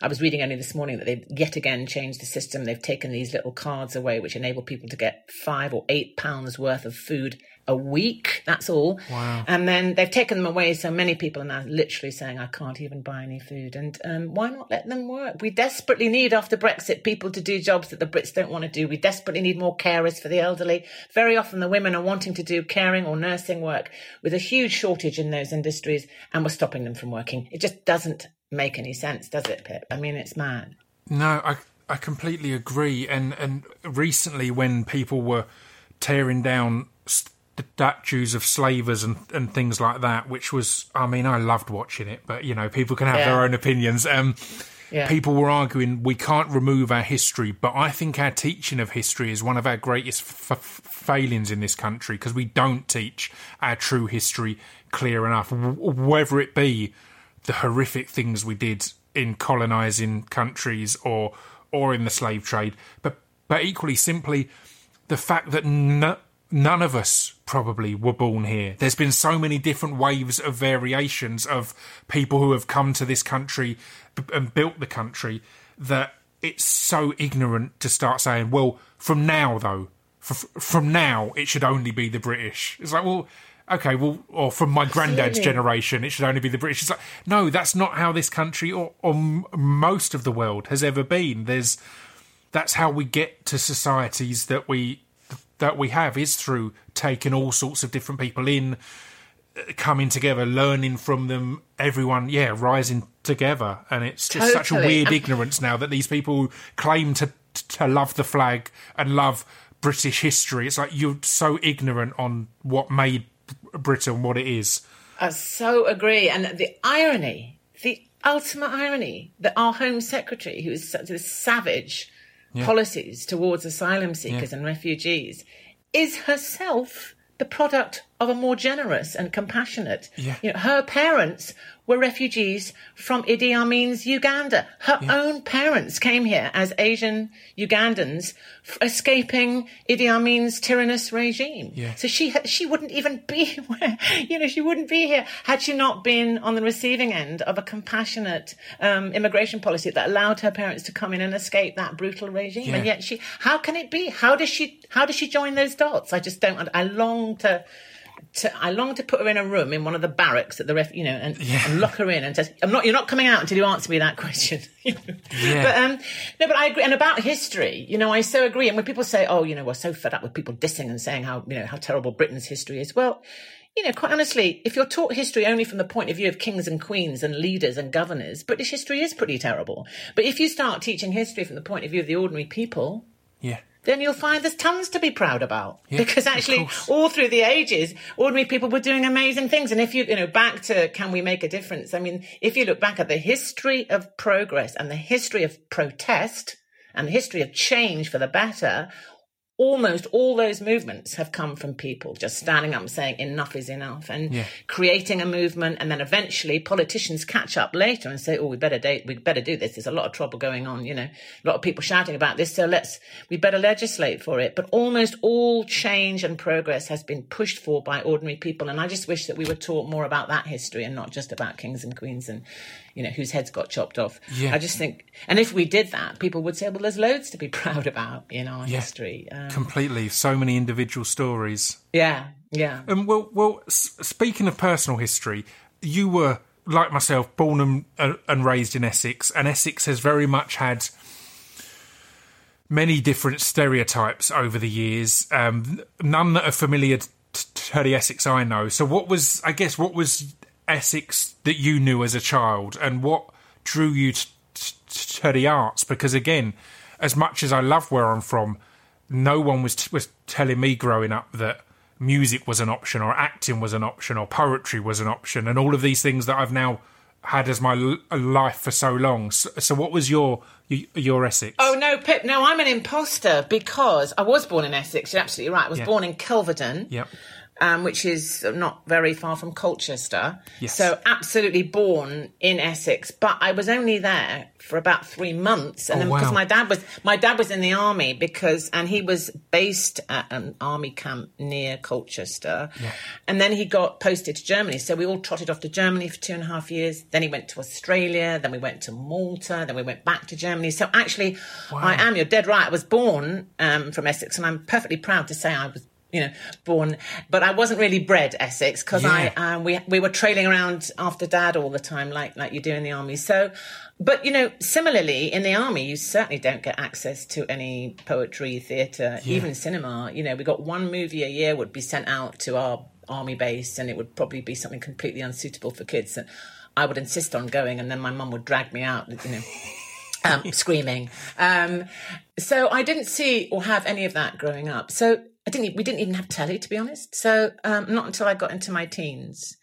I was reading only this morning that they've yet again changed the system. They've taken these little cards away, which enable people to get five or eight pounds worth of food a week. That's all. Wow. And then they've taken them away. So many people are now literally saying, I can't even buy any food. And um, why not let them work? We desperately need, after Brexit, people to do jobs that the Brits don't want to do. We desperately need more carers for the elderly. Very often the women are wanting to do caring or nursing work with a huge shortage in those industries and we're stopping them from working. It just doesn't make any sense, does it, Pip? I mean, it's mad. No, I I completely agree. And and recently, when people were tearing down statues of slavers and and things like that, which was, I mean, I loved watching it. But you know, people can have Yeah. their own opinions. Um, Yeah. people were arguing we can't remove our history, but I think our teaching of history is one of our greatest f- f- failings in this country because we don't teach our true history clear enough, w- whether it be the horrific things we did in colonizing countries or or in the slave trade, but but equally simply the fact that no, none of us probably were born here. There's been so many different waves of variations of people who have come to this country and built the country that it's so ignorant to start saying, well, from now though, f- from now it should only be the British. It's like, well, okay, well, or from my granddad's generation, it should only be the British. It's like, no, that's not how this country or, or m- most of the world has ever been. There's that's how we get to societies that we that we have is through taking all sorts of different people in, coming together, learning from them. Everyone, yeah, rising together, and it's just such a weird ignorance now that these people claim to to love the flag and love British history. It's like you're so ignorant on what made Britain what it is. I so agree. And the irony, the ultimate irony, that our Home Secretary, who is such a savage policies towards asylum seekers and refugees, is herself the product of a more generous and compassionate. Yeah. You know, her parents were refugees from Idi Amin's Uganda. Her own parents came here as Asian Ugandans f- escaping Idi Amin's tyrannous regime. Yeah. So she she wouldn't even be where you know she wouldn't be here had she not been on the receiving end of a compassionate um, immigration policy that allowed her parents to come in and escape that brutal regime. Yeah. And yet she, how can it be? How does she? How does she join those dots? I just don't. I long to. To, I long to put her in a room in one of the barracks at the ref, you know, and, and lock her in and just, I'm not, you're not coming out until you answer me that question. Yeah. But um, no, but I agree. And about history, you know, I so agree. And when people say, "Oh, you know, we're so fed up with people dissing and saying how you know how terrible Britain's history is," well, you know, quite honestly, if you're taught history only from the point of view of kings and queens and leaders and governors, British history is pretty terrible. But if you start teaching history from the point of view of the ordinary people, Yeah. Then you'll find there's tons to be proud about. Yeah, because actually, all through the ages, ordinary people were doing amazing things. And if you, you know, back to can we make a difference? I mean, if you look back at the history of progress and the history of protest and the history of change for the better, almost all those movements have come from people just standing up and saying enough is enough and Yeah. creating a movement and then eventually politicians catch up later and say oh we better do we better do this there's a lot of trouble going on you know a lot of people shouting about this so let's we better legislate for it but almost all change and progress has been pushed for by ordinary people and i just wish that we were taught more about that history and not just about kings and queens and you know whose heads got chopped off Yeah. i just think and if we did that people would say well there's loads to be proud about in our history um, Completely. So many individual stories. yeah, yeah. Um, well, well. S- speaking of personal history, you were like myself, born and, uh, and raised in Essex, and Essex has very much had many different stereotypes over the years. Um, none that are familiar to the Essex I know. So, what was, I guess, what was Essex that you knew as a child, and what drew you t- t- to the arts? Because again, as much as I love where I'm from, no one was was telling me growing up that music was an option, or acting was an option, or poetry was an option, and all of these things that I've now had as my l- life for so long. So, so what was your your, Essex? Oh no, Pip! No, I'm an imposter because I was born in Essex. You're absolutely right. I was Yeah. born in Kelvedon, Yep. Um, which is not very far from Colchester. Yes. So absolutely born in Essex, but I was only there for about three months, and Oh, then because wow. my dad was my dad was in the army because, and he was based at an army camp near Colchester, and then he got posted to Germany. So we all trotted off to Germany for two and a half years. Then he went to Australia. Then we went to Malta. Then we went back to Germany. So actually, I am. You're dead right. I was born um, from Essex, and I'm perfectly proud to say I was you know, born, but I wasn't really bred Essex because Yeah. I uh, we we were trailing around after dad all the time, like like you do in the army. So, but you know, similarly in the army, you certainly don't get access to any poetry, theatre, even cinema. You know, we got one movie a year would be sent out to our army base, and it would probably be something completely unsuitable for kids. And I would insist on going, and then my mum would drag me out. You know. um, screaming. Um, so I didn't see or have any of that growing up. So I didn't. We didn't even have telly, to be honest. So um, not until I got into my teens.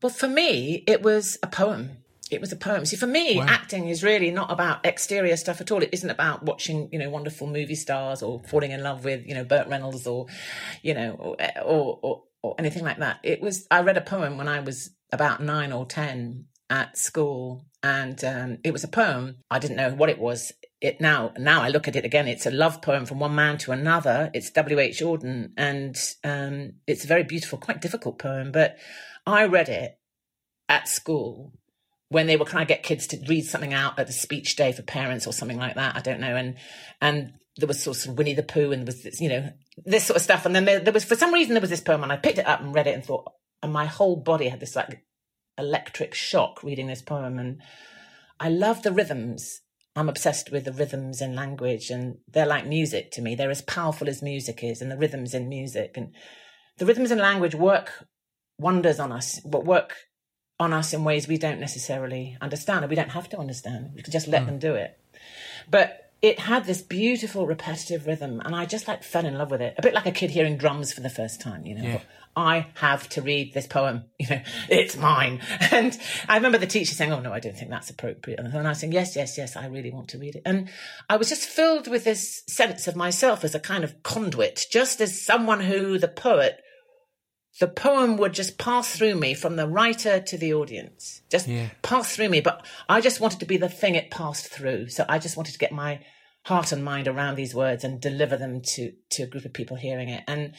But for me, it was a poem. It was a poem. See, for me, acting is really not about exterior stuff at all. It isn't about watching, you know, wonderful movie stars or falling in love with, you know, Burt Reynolds or, you know, or or, or, or anything like that. It was. I read a poem when I was about nine or ten at school, and um, it was a poem. I didn't know what it was. It now now I look at it again. It's a love poem from one man to another. It's W. H. Auden, and um, it's a very beautiful, quite difficult poem. But I read it at school when they were trying to get kids to read something out at the speech day for parents or something like that. I don't know. And and there was sort of Winnie the Pooh and was this, you know this sort of stuff. And then there, there was for some reason there was this poem and I picked it up and read it and thought and my whole body had this like electric shock reading this poem. And I love the rhythms. I'm obsessed with the rhythms in language, and they're like music to me. They're as powerful as music is, and the rhythms in music. And the rhythms in language work wonders on us, but work on us in ways we don't necessarily understand, and we don't have to understand. We can just let hmm. them do it. But it had this beautiful repetitive rhythm, and I just like fell in love with it. A bit like a kid hearing drums for the first time, you know. Yeah. I have to read this poem, you know, it's mine. And I remember the teacher saying, Oh no, I don't think that's appropriate. And I was saying, Yes, yes, yes, I really want to read it. And I was just filled with this sense of myself as a kind of conduit, just as someone who the poet the poem would just pass through me from the writer to the audience, just Yeah. pass through me. But I just wanted to be the thing it passed through. So I just wanted to get my heart and mind around these words and deliver them to, to a group of people hearing it. And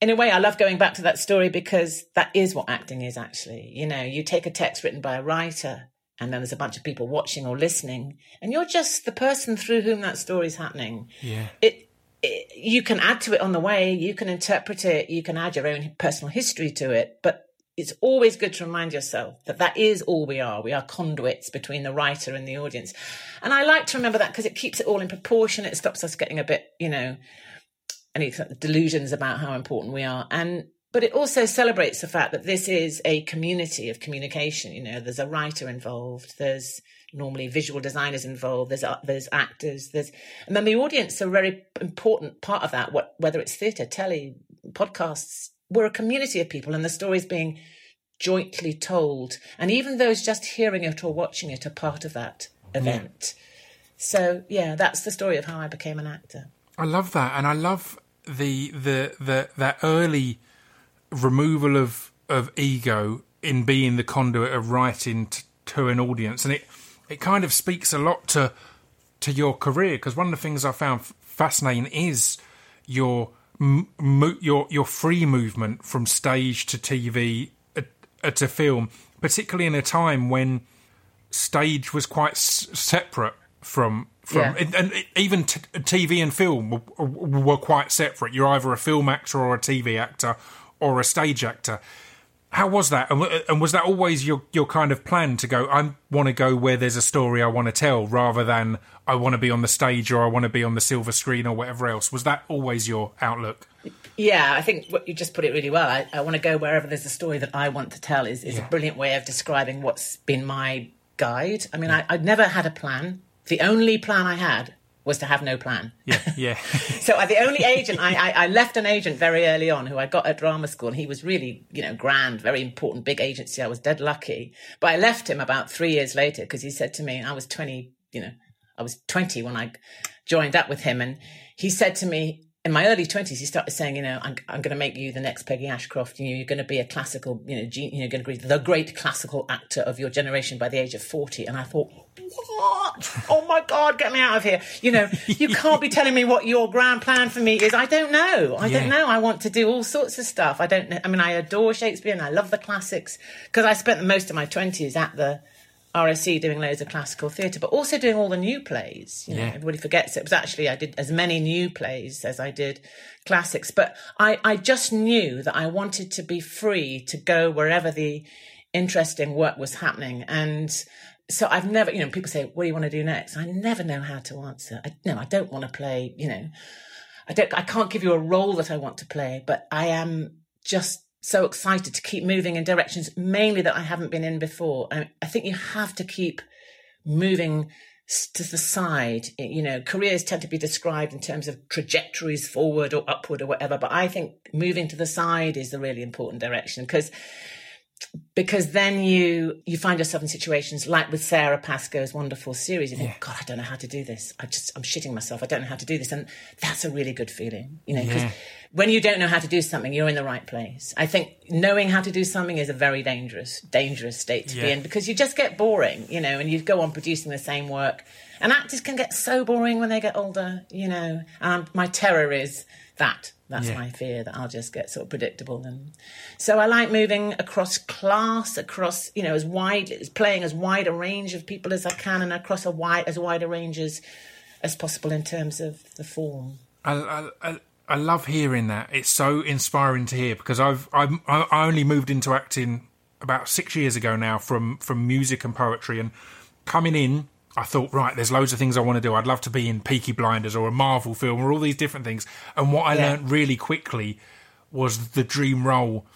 in a way, I love going back to that story because that is what acting is actually. You know, you take a text written by a writer and then there's a bunch of people watching or listening and you're just the person through whom that story's happening Yeah. it, it you can add to it on the way you can interpret it you can add your own personal history to it but it's always good to remind yourself that that is all we are we are conduits between the writer and the audience and i like to remember that because it keeps it all in proportion it stops us getting a bit you know any delusions about how important we are. And but it also celebrates the fact that this is a community of communication. You know there's a writer involved there's normally visual designers involved there's uh, there's actors there's and then the audience are a very important part of that what whether it's theatre telly podcasts. We're a community of people and the story's being jointly told. And even those just hearing it or watching it are part of that event. So yeah that's the story of how i became an actor. I love that, and I love the the the that early removal of of ego in being the conduit of writing t- to an audience, and it it kind of speaks a lot to to your career because one of the things I found f- fascinating is your your your free movement from stage to TV uh, uh, to film, particularly in a time when stage was quite s- separate from from Yeah. and, and even t- TV and film were, were quite separate. You're either a film actor or a TV actor or a stage actor. How was that? And, w- and was that always your your kind of plan to go? I want to go where there's a story I want to tell, rather than I want to be on the stage or I want to be on the silver screen or whatever else. Was that always your outlook? Yeah, I think what you just put it really well. I, I want to go wherever there's a story that I want to tell is, is Yeah. a brilliant way of describing what's been my guide. I mean, I, I'd never had a plan. The only plan I had was to have no plan. Yeah, yeah, So the only agent I, I, I left an agent very early on who I got at drama school, and he was really you know grand, very important, big agency. I was dead lucky, but I left him about three years later because he said to me, I was twenty, you know, I was twenty when I joined up with him, and he said to me. In my early twenties, he started saying, "You know, I'm, I'm going to make you the next Peggy Ashcroft. You know, you're going to be a classical, you know, ge- you know, going to be the great classical actor of your generation by the age of 40." And I thought, what? Oh my God, get me out of here. You know, you can't be telling me what your grand plan for me is. I don't know. I Yeah. don't know. I want to do all sorts of stuff. I don't know. I mean, I adore Shakespeare and I love the classics because I spent most of my 20s at the RSC doing loads of classical theatre, but also doing all the new plays. You know, Yeah. everybody forgets it was actually I did as many new plays as I did classics. But I, I just knew that I wanted to be free to go wherever the interesting work was happening. And so I've never, you know, people say, "What do you want to do next?" I never know how to answer. I, no, I don't want to play. You know, I don't. I can't give you a role that I want to play, but I am just so excited to keep moving in directions, mainly that I haven't been in before. I, I think you have to keep moving to the side. You know, careers tend to be described in terms of trajectories forward or upward or whatever, but I think moving to the side is the really important direction because because then you you find yourself in situations like with Sara Pascoe's wonderful series. You think, God, I don't know how to do this. I just I'm shitting myself. I don't know how to do this, and that's a really good feeling, you know. Because Yeah. when you don't know how to do something, you're in the right place. I think knowing how to do something is a very dangerous dangerous state to be in because you just get boring, you know, and you go on producing the same work. And actors can get so boring when they get older, you know. And my terror is that. That's Yeah. my fear that I'll just get sort of predictable. And so I like moving across class, across you know as wide, as playing as wide a range of people as I can, and across a wide as wide a range as as possible in terms of the form. I, I, I, I love hearing that. It's so inspiring to hear because I've I've I I only moved into acting about six years ago now from from music and poetry and coming in. I thought, right, there's loads of things I want to do. I'd love to be in Peaky Blinders or a Marvel film or all these different things. And what I Yeah. learned really quickly was the dream role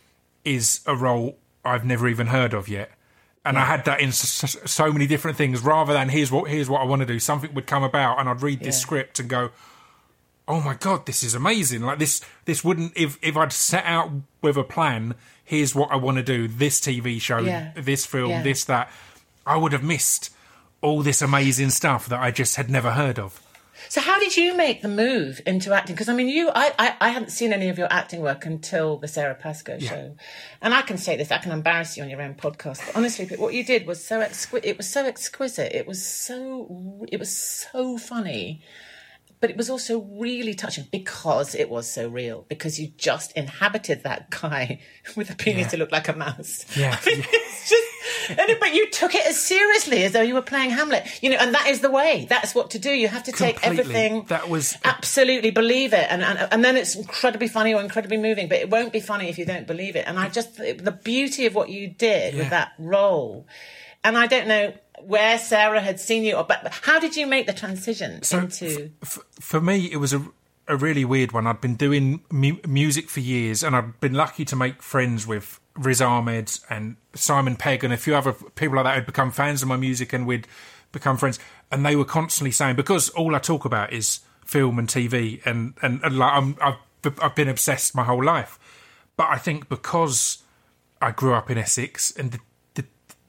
is a role I've never even heard of yet. And I had that in so, so many different things. Rather than here's what here's what I want to do, something would come about, and I'd read this Yeah. script and go, "Oh my god, this is amazing!" Like this, this wouldn't if if I'd set out with a plan. Here's what I want to do: this TV show, Yeah. this film, Yeah. this that. I would have missed all this amazing stuff that I just had never heard of. So how did you make the move into acting? Because I mean, you, I, I, I hadn't seen any of your acting work until the Sara Pascoe show, and I can say this, I can embarrass you on your own podcast. But honestly, what you did was so exquisite. It was so exquisite. It was so, it was so funny, but it was also really touching because it was so real. Because you just inhabited that guy with a penis Yeah. that looked like a mouse. Yeah. I mean, it's just. And, it- but you took it as seriously as though you were playing Hamlet, you know, and that is the way. That's what to do. You have to take Completely. everything That was- absolutely believe it, and, and and then it's incredibly funny or incredibly moving. But it won't be funny if you don't believe it. And I just the beauty of what you did Yeah. with that role, and I don't know where Sara had seen you, or, but how did you make the transition into? f- for me, it was a, a really weird one. I'd been doing mu- music for years, and I'd been lucky to make friends with Riz Ahmed and Simon Pegg and a few other people like that who'd become fans of my music, and we'd become friends. And they were constantly saying, because all I talk about is film and TV, and and, and like I'm, I've I've been obsessed my whole life. But I think because I grew up in Essex and d- d-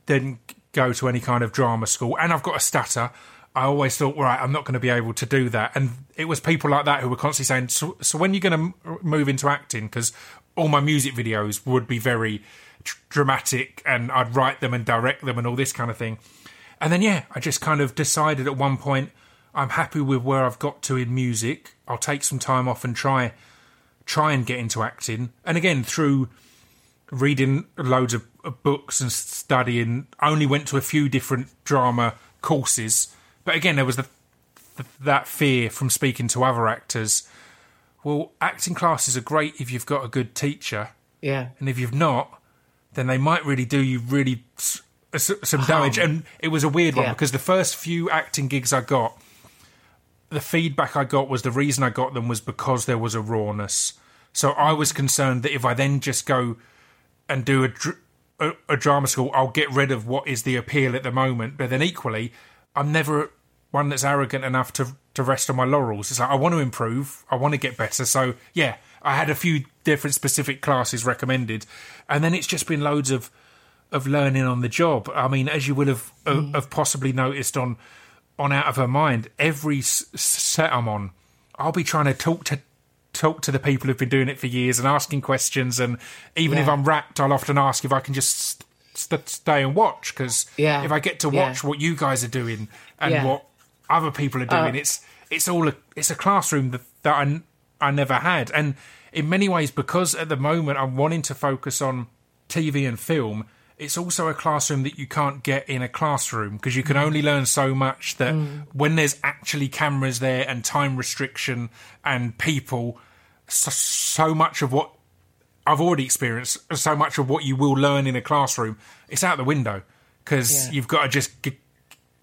didn't go to any kind of drama school, and I've got a stutter. I always thought, right, I'm not going to be able to do that. And it was people like that who were constantly saying, so, so when are you going to move into acting? Because all my music videos would be very dr- dramatic and I'd write them and direct them and all this kind of thing. And then, yeah, I just kind of decided at one point, I'm happy with where I've got to in music. I'll take some time off and try try and get into acting. And again, through reading loads of books and studying, I only went to a few different drama courses. But again, there was the, the, that fear from speaking to other actors. Well, acting classes are great if you've got a good teacher, Yeah, and if you've not, then they might really do you really s- s- some damage. And it was a weird one Yeah. because the first few acting gigs I got, the feedback I got was the reason I got them was because there was a rawness. So I was concerned that if I then just go and do a, dr- a, a drama school, I'll get rid of what is the appeal at the moment. But then equally, I'm never one that's arrogant enough to to rest on my laurels. It's like I want to improve, I want to get better. So yeah, I had a few different specific classes recommended, and then it's just been loads of of learning on the job. I mean, as you will have uh, have possibly noticed on on Out of Her Mind, every set I'm on, I'll be trying to talk to talk to the people who've been doing it for years and asking questions. And even if I'm wrapped, I'll often ask if I can just st- stay and watch because Yeah. if I get to Yeah. watch what you guys are doing and Yeah. what other people are doing, Oh. it's it's all a it's a classroom that, that I I never had. And in many ways, because at the moment I'm wanting to focus on TV and film, it's also a classroom that you can't get in a classroom because you can only learn so much that when there's actually cameras there and time restriction and people, so, so much of what I've already experienced, so much of what you will learn in a classroom, it's out the window because Yeah. you've got to just get,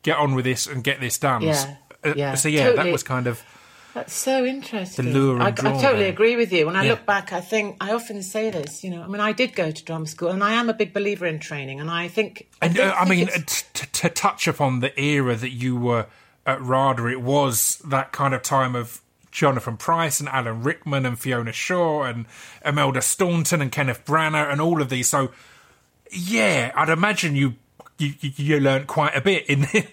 get on with this and get this done. Yeah, Uh, yeah, so yeah, that was kind of That's so interesting. The lure I, I totally agree with you. When I Yeah. look back, I think I often say this. You know, I mean, I did go to drama school, and I am a big believer in training. And I think, And don't uh, I mean, uh, to touch upon the era that you were at RADA, it was that kind of time of Jonathan Pryce and Alan Rickman and Fiona Shaw and Imelda Staunton and Kenneth Branagh and all of these. So, yeah, I'd imagine you you, you, you learned quite a bit in in,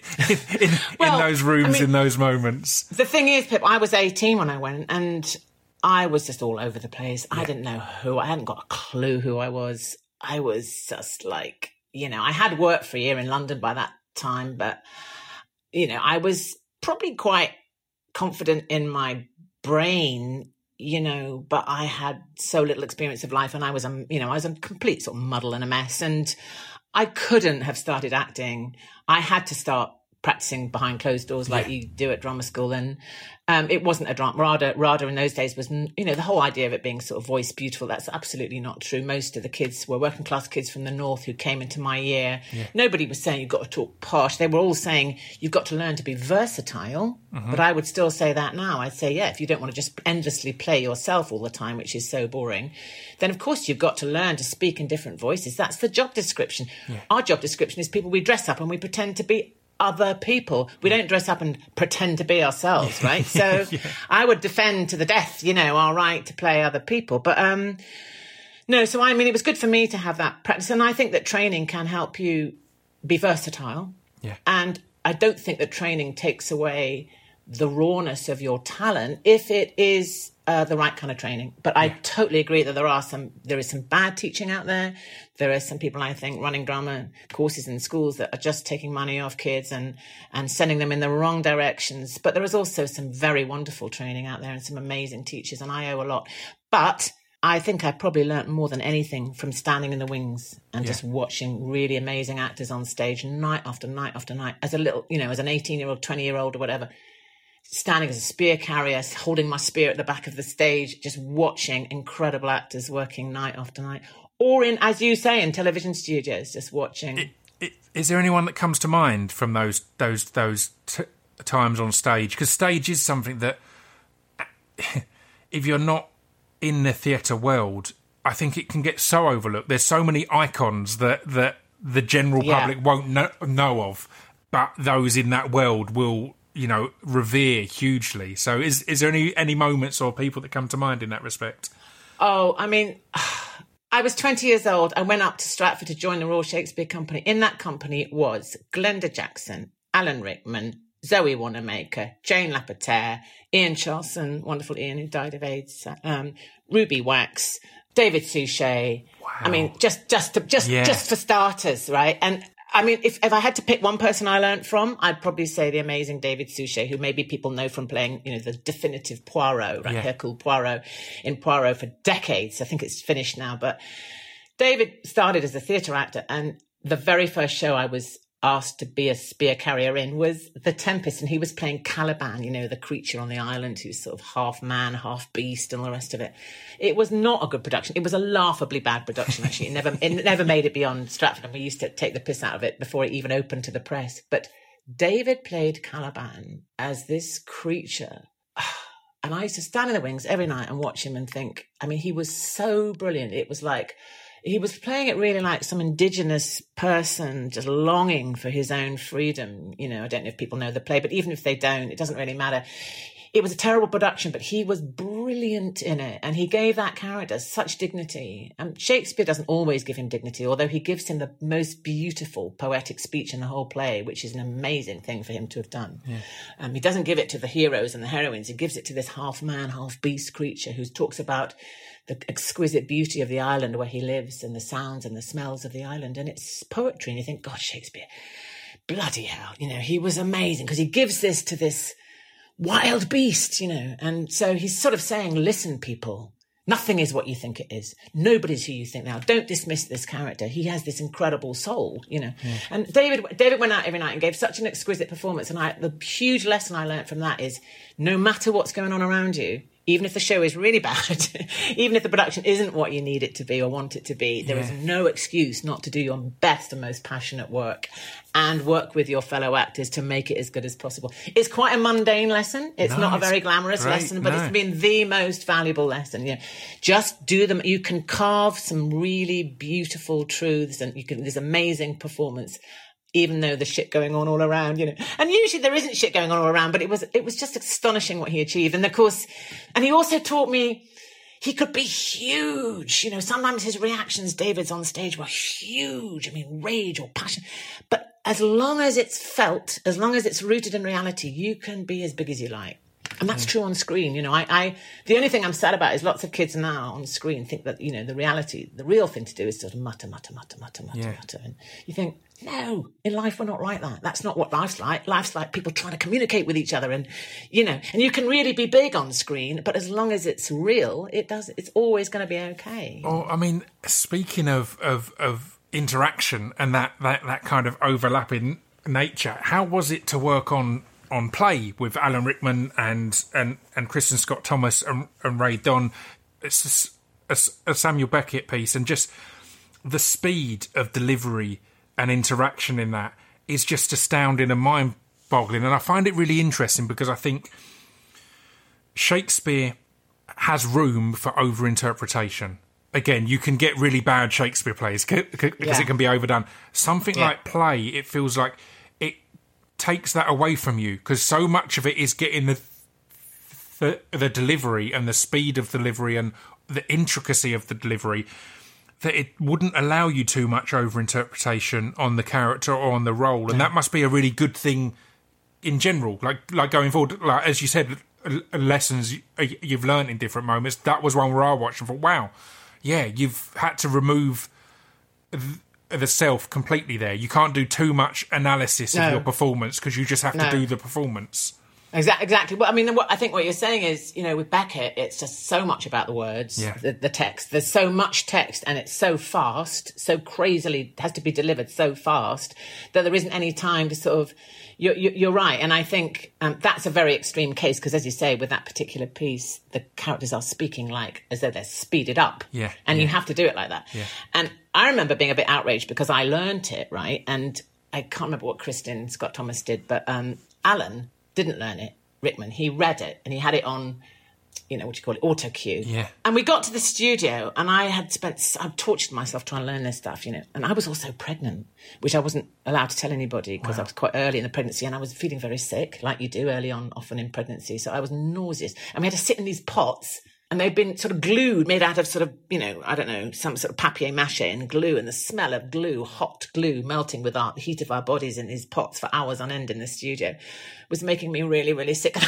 in, Well, in those rooms I mean- in those moments. the thing is, Pip, I was 18 when I went, and I was just all over the place. I didn't know who. I hadn't got a clue who I was. I was just like, you know, I had worked for a year in London by that time, but you know, I was probably quite confident in my brain, you know, but I had so little experience of life and I was, a, you know, I was a complete sort of muddle and a mess. And I couldn't have started acting. I had to start practicing behind closed doors like you do at drama school. And um, it wasn't a drama. RADA, RADA in those days was, you know, the whole idea of it being sort of voice beautiful. That's absolutely not true. Most of the kids were working class kids from the north who came into my year. Nobody was saying you've got to talk posh. They were all saying you've got to learn to be versatile. But I would still say that now. I'd say, yeah, if you don't want to just endlessly play yourself all the time, which is so boring, then of course you've got to learn to speak in different voices. That's the job description. Our job description is people we dress up and we pretend to be other people. We don't dress up and pretend to be ourselves, right? So I would defend to the death, you know, our right to play other people. But um no, so I mean it was good for me to have that practice and I think that training can help you be versatile. Yeah. And I don't think that training takes away the rawness of your talent if it is uh, the right kind of training. But I totally agree that there are some, there is some bad teaching out there. There are some people I think running drama courses in schools that are just taking money off kids and and sending them in the wrong directions. But there is also some very wonderful training out there and some amazing teachers, and I owe a lot. But I think I probably learnt more than anything from standing in the wings and just watching really amazing actors on stage night after night after night as a little, you know, as an 18 year old, 20 year old or whatever, standing as a spear carrier, holding my spear at the back of the stage, just watching incredible actors working night after night. Or in, as you say, in television studios, just watching. I- Is there anyone that comes to mind from those those those t- times on stage? Because stage is something that, if you're not in the theatre world, I think it can get so overlooked. There's so many icons that that the general Yeah. public won't know, know of, but those in that world will, you know, revere hugely. So, is is there any any moments or people that come to mind in that respect? Oh, I mean, I was 20 years old. I went up to Stratford to join the Royal Shakespeare Company. In that company was Glenda Jackson, Alan Rickman, Zoe Wanamaker, Jane Lapotaire, Ian Charleson, wonderful Ian who died of AIDS, um, Ruby Wax, David Suchet. I mean, just just to, just Yeah. just for starters, right? And I mean, if, if I had to pick one person I learned from, I'd probably say the amazing David Suchet, who maybe people know from playing, you know, the definitive Poirot, right? Yeah. Hercule Poirot in Poirot for decades. I think it's finished now, but David started as a theatre actor, and the very first show I was asked to be a spear carrier in was The Tempest, and he was playing Caliban, you know, the creature on the island who's sort of half man, half beast, and the rest of it. It was not a good production. It was a laughably bad production, actually. It never, it never made it beyond Stratford, and we used to take the piss out of it before it even opened to the press. But David played Caliban as this creature and I used to stand in the wings every night and watch him and think, I mean, he was so brilliant. It was like, he was playing it really like some indigenous person just longing for his own freedom. You know, I don't know if people know the play, but even if they don't, it doesn't really matter. It was a terrible production, but he was brilliant in it. And he gave that character such dignity. And Shakespeare doesn't always give him dignity, although he gives him the most beautiful poetic speech in the whole play, which is an amazing thing for him to have done. Um, he doesn't give it to the heroes and the heroines. He gives it to this half man, half beast creature who talks about the exquisite beauty of the island where he lives and the sounds and the smells of the island. And it's poetry. And you think, God, Shakespeare, bloody hell, you know, he was amazing because he gives this to this wild beast, you know. And so he's sort of saying, listen, people, nothing is what you think it is. Nobody's who you think now. Don't dismiss this character. He has this incredible soul, you know. And David, David went out every night and gave such an exquisite performance. And I, the huge lesson I learned from that is no matter what's going on around you, even if the show is really bad, even if the production isn't what you need it to be or want it to be, there is no excuse not to do your best and most passionate work and work with your fellow actors to make it as good as possible. It's quite a mundane lesson. It's No, not a very glamorous great, lesson, but no. it's been the most valuable lesson. You know, just do them. You can carve some really beautiful truths and you can, there's amazing performance even though the shit going on all around, you know. And usually there isn't shit going on all around, but it was it was just astonishing what he achieved. And of course, and he also taught me he could be huge. You know, sometimes his reactions, David's on stage, were huge. I mean, rage or passion. But as long as it's felt, as long as it's rooted in reality, you can be as big as you like. And that's mm. true on screen. You know, I, I, the only thing I'm sad about is lots of kids now on screen think that, you know, the reality, the real thing to do is sort of mutter, mutter, mutter, mutter, mutter, Yeah. mutter. And you think, no, in life we're not like that. That's not what life's like. Life's like people trying to communicate with each other and, you know, and you can really be big on screen, but as long as it's real, it does, it's always going to be okay. Oh, I mean, speaking of of, of interaction and that, that, that kind of overlapping nature. How was it to work on on play with Alan Rickman and and and Kristin Scott Thomas and, and Ray Don? It's a, a, a Samuel Beckett piece, and just the speed of delivery and interaction in that is just astounding and mind boggling. And I find it really interesting because I think Shakespeare has room for over interpretation. Again, you can get really bad Shakespeare plays because Yeah. it can be overdone. Something Yeah. like play, it feels like it takes that away from you because so much of it is getting the, the the delivery and the speed of delivery and the intricacy of the delivery that it wouldn't allow you too much over interpretation on the character or on the role, and that must be a really good thing in general. Like like going forward, like as you said, lessons you've learned in different moments. That was one where I watched and thought, wow, yeah, you've had to remove th- the self completely there. You can't do too much analysis No. of your performance because you just have No. to do the performance. Exactly. Exactly. Well, I mean, what, I think what you're saying is, you know, with Beckett, it's just so much about the words, Yeah. the, the text. There's so much text, and it's so fast, so crazily has to be delivered so fast that there isn't any time to sort of. You're, you're you're right, and I think um, that's a very extreme case because, as you say, with that particular piece, the characters are speaking like as though they're speeded up, Yeah, and you have to do it like that. Yeah. And I remember being a bit outraged because I learnt it right, and I can't remember what Kristin Scott Thomas did, but um, Alan didn't learn it. Rickman, he read it and he had it on, you know, what do you call it, auto cue. Yeah. And we got to the studio, and I had spent, I'd tortured myself trying to learn this stuff, you know. And I was also pregnant, which I wasn't allowed to tell anybody because I was quite early in the pregnancy, and I was feeling very sick, like you do early on, often in pregnancy. So I was nauseous, and we had to sit in these pots and they'd been sort of glued, made out of sort of, you know, I don't know, some sort of papier mâché and glue, and the smell of glue, hot glue, melting with our the heat of our bodies in these pots for hours on end in the studio, was making me really, really sick.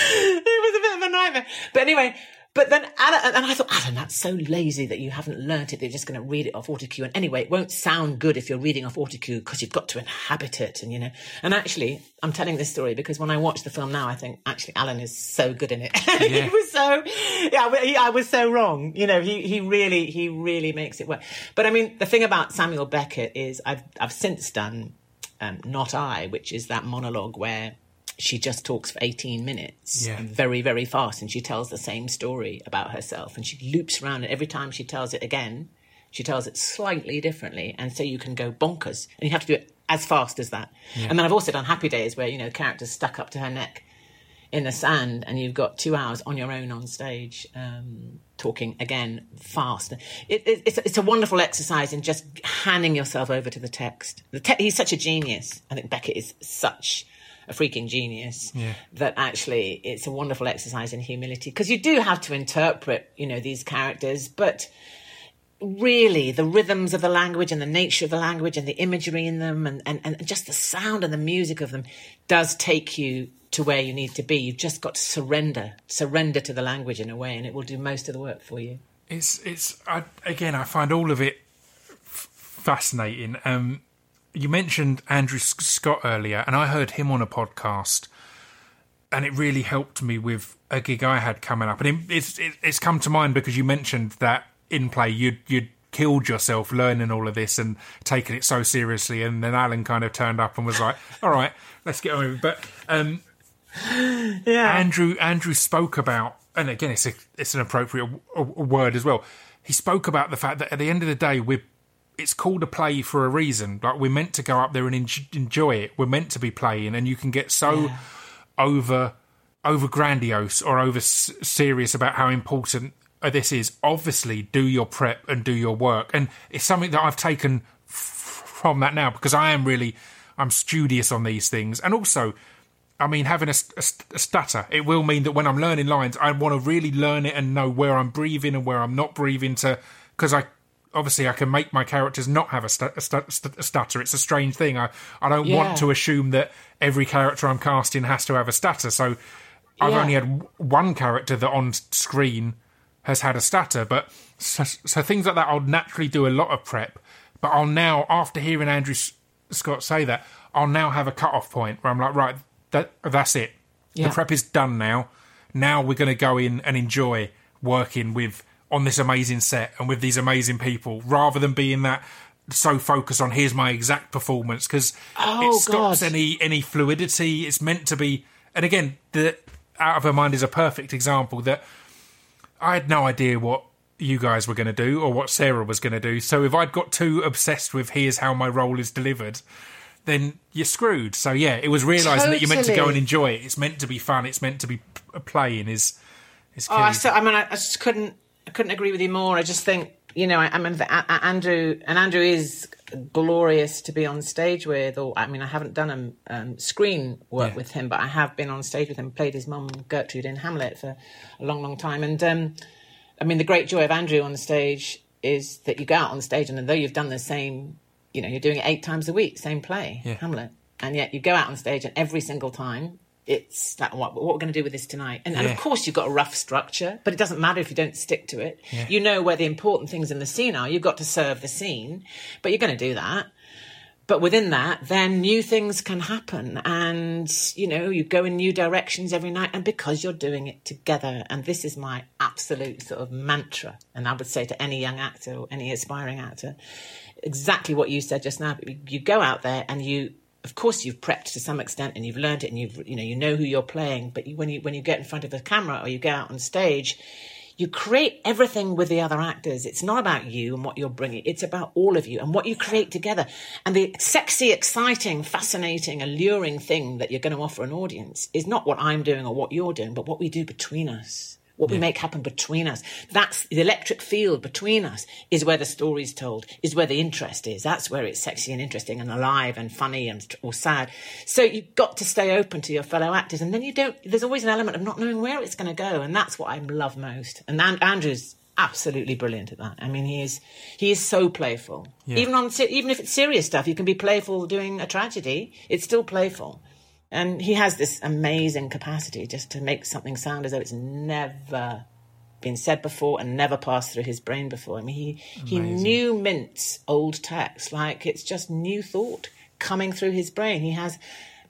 It was a bit of a nightmare. But anyway, but then Alan, and I thought, Alan, that's so lazy that you haven't learnt it. They're just going to read it off autocue. And anyway, it won't sound good if you're reading off autocue because you've got to inhabit it. And, you know, and actually, I'm telling this story because when I watch the film now, I think actually Alan is so good in it. he was so, yeah, he, I was so wrong. You know, he, he really, he really makes it work. But I mean, the thing about Samuel Beckett is I've, I've since done um, Not I, which is that monologue where she just talks for 18 minutes Yeah. very, very fast. And she tells the same story about herself. And she loops around. And every time she tells it again, she tells it slightly differently. And so you can go bonkers. And you have to do it as fast as that. And then I've also done Happy Days where, you know, the character's stuck up to her neck in the sand and you've got two hours on your own on stage um, talking again fast. It, it, it's, it's a wonderful exercise in just handing yourself over to the text. The te- he's such a genius. I think Beckett is such a freaking genius Yeah. that actually it's a wonderful exercise in humility because you do have to interpret, you know, these characters, but really the rhythms of the language and the nature of the language and the imagery in them and, and, and just the sound and the music of them does take you to where you need to be. You've just got to surrender, surrender to the language in a way, and it will do most of the work for you. It's it's I, again. I find all of it fascinating. Um, you mentioned Andrew Scott earlier, and I heard him on a podcast, and it really helped me with a gig I had coming up. And it's it's come to mind because you mentioned that in play you'd you'd killed yourself learning all of this and taking it so seriously, and then Alan kind of turned up and was like, "All right, let's get on with it." But um, Yeah. Andrew Andrew spoke about, and again, it's a, it's an appropriate word as well. He spoke about the fact that at the end of the day, we're it's called a play for a reason. Like we're meant to go up there and en- enjoy it. We're meant to be playing, and you can get so over over grandiose or over s- serious about how important this is. Obviously, do your prep and do your work, and it's something that I've taken f- from that now because I am really I'm studious on these things, and also. I mean, having a, a a stutter, it will mean that when I'm learning lines, I want to really learn it and know where I'm breathing and where I'm not breathing to, because I obviously I can make my characters not have a, stu- a, stu- a stutter. It's a strange thing. I I don't Yeah. want to assume that every character I'm casting has to have a stutter. So I've Yeah. only had w- one character that on screen has had a stutter, but so, so things like that, I'll naturally do a lot of prep. But I'll now, after hearing Andrew Scott say that, I'll now have a cut off point where I'm like, right, that that's it. Yeah. The prep is done now. Now we're going to go in and enjoy working with on this amazing set and with these amazing people, rather than being that so focused on here's my exact performance because Oh, it stops God. any any fluidity. It's meant to be, and again, the out of her mind is a perfect example that I had no idea what you guys were going to do or what Sara was going to do. So if I'd got too obsessed with here's how my role is delivered, then you're screwed. So yeah, it was realizing that you're meant to go and enjoy it. It's meant to be fun. It's meant to be playing. Is is key. Oh, I, so, I mean, I, I just couldn't, I couldn't agree with you more. I just think, you know, I, I mean, the, a, a- Andrew and Andrew is glorious to be on stage with. Or, I mean, I haven't done a um, screen work Yeah. with him, but I have been on stage with him. Played his mum Gertrude in Hamlet for a long, long time. And um, I mean, the great joy of Andrew on the stage is that you go out on stage, and although you've done the same, you know, you're doing it eight times a week, same play, Yeah. Hamlet, and yet you go out on stage, and every single time. It's like what, what we're going to do with this tonight, and, and Yeah. of course you've got a rough structure, but it doesn't matter if you don't stick to it. You know where the important things in the scene are. You've got to serve the scene, but you're going to do that. But within that, then new things can happen, and you know you go in new directions every night, and because you're doing it together, and this is my absolute sort of mantra, and I would say to any young actor or any aspiring actor, exactly what you said just now. You go out there and you of course you've prepped to some extent and you've learned it and you've you know you know who you're playing but you, when you when you get in front of a camera or you get out on stage you create everything with the other actors. It's not about you and what you're bringing. It's about all of you and what you create together and the sexy exciting fascinating alluring thing that you're going to offer an audience is not what i'm doing or what you're doing but what we do between us what we make happen between us. That's the electric field between us is where the story's told, is where the interest is. That's where it's sexy and interesting and alive and funny and or sad. So you've got to stay open to your fellow actors, and then you don't. There's always an element of not knowing where it's going to go, and that's what I love most. And An- Andrew's absolutely brilliant at that. I mean, he is he is so playful. Even on even if it's serious stuff, you can be playful doing a tragedy. It's still playful. And he has this amazing capacity just to make something sound as though it's never been said before and never passed through his brain before. I mean, he, he new mints old text like it's just new thought coming through his brain. He has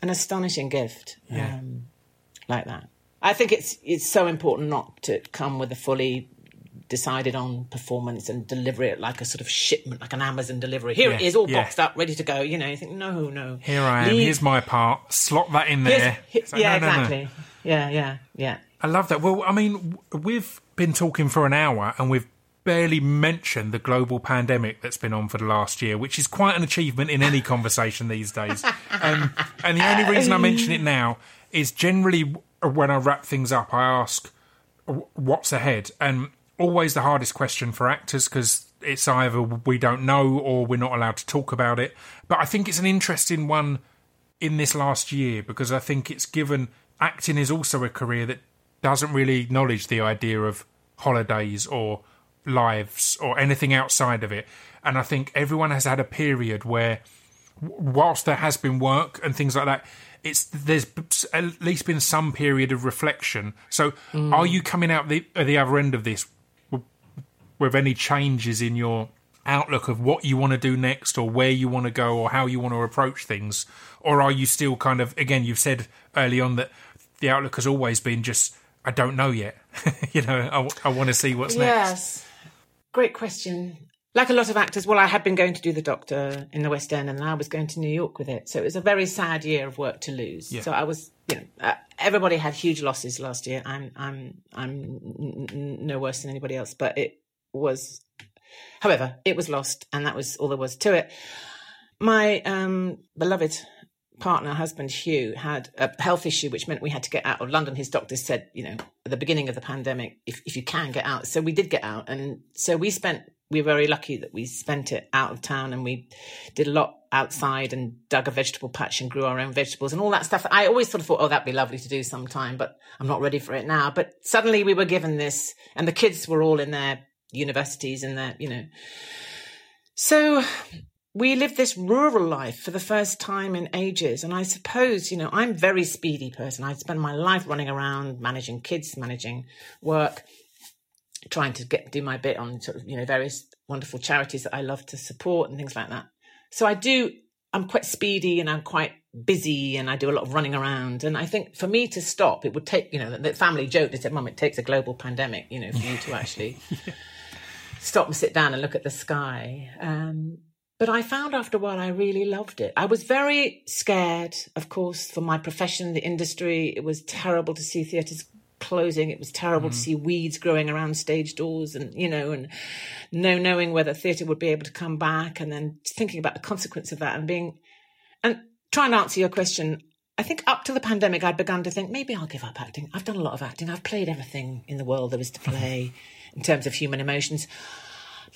an astonishing gift um, like that. I think it's it's so important not to come with a fully decided on performance and deliver it like a sort of shipment, like an Amazon delivery. Here it Yeah, is, all yeah. boxed up, ready to go. You know, you think, no, no. Here I am. Leave- Here's my part. Slot that in there. like, yeah, no, no, no. exactly. Yeah, yeah, yeah. I love that. Well, I mean, we've been talking for an hour and we've barely mentioned the global pandemic that's been on for the last year, which is quite an achievement in any conversation these days. Um, and the only reason I mention it now is generally when I wrap things up, I ask what's ahead. And always the hardest question for actors because it's either we don't know or we're not allowed to talk about it. But I think it's an interesting one in this last year because I think it's given acting is also a career that doesn't really acknowledge the idea of holidays or lives or anything outside of it. And I think everyone has had a period where, whilst there has been work and things like that, it's there's at least been some period of reflection. So, mm. are you coming out the at the other end of this with any changes in your outlook of what you want to do next or where you want to go or how you want to approach things or are you still kind of again you've said early on that the outlook has always been just i don't know yet you know i, I, want to see what's next Yes. Great question. Like a lot of actors, well, I had been going to do The Doctor in the West End and then I was going to New York with it. So it was a very sad year of work to lose. Yeah. So I was, you know, uh, everybody had huge losses last year. I'm, I'm, I'm n- n- no worse than anybody else, but it was, however, it was lost and that was all there was to it. My um, beloved partner, husband Hugh, had a health issue, which meant we had to get out of London. His doctors said, you know, at the beginning of the pandemic, if, if you can get out. So we did get out. And so we spent, we were very lucky that we spent it out of town and we did a lot outside and dug a vegetable patch and grew our own vegetables and all that stuff. I always sort of thought, oh, that'd be lovely to do sometime, but I'm not ready for it now. But suddenly we were given this and the kids were all in their universities and their, you know, so we lived this rural life for the first time in ages. And I suppose, you know, I'm a very speedy person. I spend my life running around, managing kids, managing work, trying to get do my bit on sort of, you know, various wonderful charities that I love to support and things like that. So I do I'm quite speedy and I'm quite busy and I do a lot of running around. And I think for me to stop, it would take, you know, the family joke, they said, Mum, it takes a global pandemic, you know, for you to actually stop and sit down and look at the sky. Um, But I found after a while I really loved it. I was very scared, of course, for my profession, the industry. It was terrible to see theatres closing. It was terrible mm. to see weeds growing around stage doors and, you know, and no knowing whether theatre would be able to come back and then thinking about the consequence of that and being, and trying to answer your question. I think up to the pandemic, I'd begun to think maybe I'll give up acting. I've done a lot of acting. I've played everything in the world there is to play in terms of human emotions.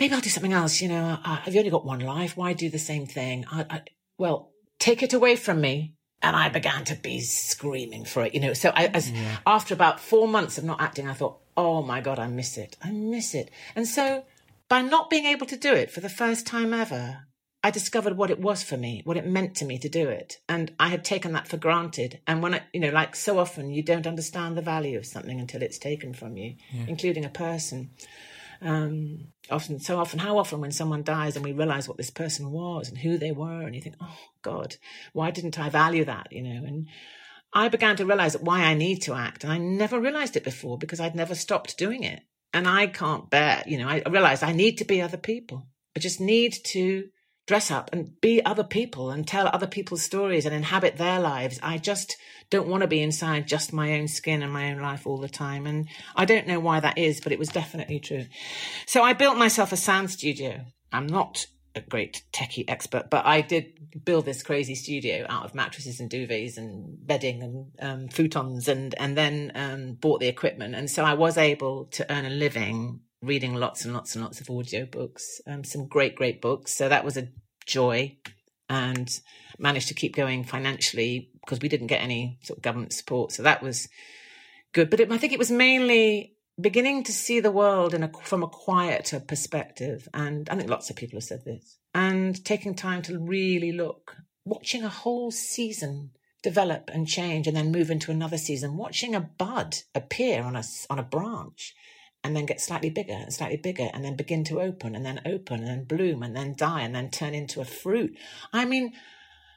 Maybe I'll do something else. You know, I've only got one life. Why do the same thing? I, I, well, take it away from me and I began to be screaming for it, you know. So I, as yeah. after about four months of not acting, I thought, oh my God, I miss it. I miss it. And so by not being able to do it for the first time ever, I discovered what it was for me, what it meant to me to do it. And I had taken that for granted. And when I, you know, like so often, you don't understand the value of something until it's taken from you, yeah. including a person. Um, often, so often, how often when someone dies and we realize what this person was and who they were, and you think, oh God, why didn't I value that? You know, and I began to realize why I need to act. And I never realized it before because I'd never stopped doing it. And I can't bear, you know, I realized I need to be other people. I just need to dress up and be other people and tell other people's stories and inhabit their lives. I just don't want to be inside just my own skin and my own life all the time. And I don't know why that is, but it was definitely true. So I built myself a sound studio. I'm not a great techie expert, but I did build this crazy studio out of mattresses and duvets and bedding and um, futons and, and then um, bought the equipment. And so I was able to earn a living reading lots and lots and lots of audio books, um, some great, great books. So that was a joy and managed to keep going financially because we didn't get any sort of government support. So that was good. But it, I think it was mainly beginning to see the world in a, from a quieter perspective. And I think lots of people have said this. And taking time to really look, watching a whole season develop and change and then move into another season, watching a bud appear on a, on a branch and then get slightly bigger and slightly bigger and then begin to open and then open and then bloom and then die and then turn into a fruit. I mean,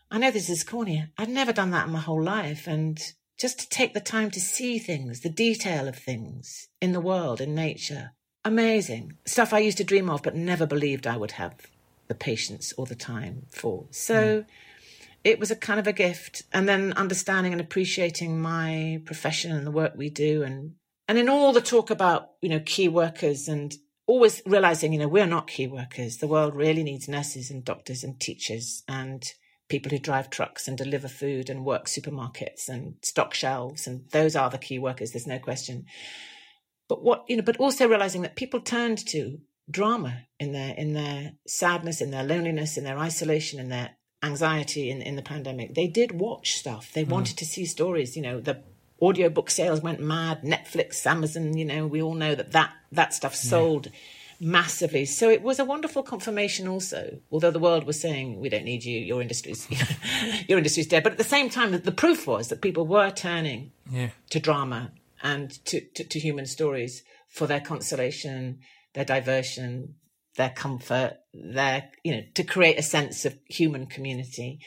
I know this is corny. I've never done that in my whole life. And just to take the time to see things, the detail of things in the world, in nature, amazing. Stuff I used to dream of, but never believed I would have the patience or the time for. So mm. it was a kind of a gift. And then understanding and appreciating my profession and the work we do and and in all the talk about, you know, key workers and always realizing, you know, we're not key workers. The world really needs nurses and doctors and teachers and people who drive trucks and deliver food and work supermarkets and stock shelves. And those are the key workers. There's no question. But what, you know, but also realizing that people turned to drama in their, in their sadness, in their loneliness, in their isolation, in their anxiety in, in the pandemic. They did watch stuff. They mm. wanted to see stories, you know, the audiobook sales went mad, Netflix, Amazon, you know, we all know that that, that stuff sold yeah. massively. So it was a wonderful confirmation also, although the world was saying, we don't need you, your industry's, your industry's dead. But at the same time, the, the proof was that people were turning yeah. to drama and to, to, to human stories for their consolation, their diversion, their comfort, their, you know, to create a sense of human community.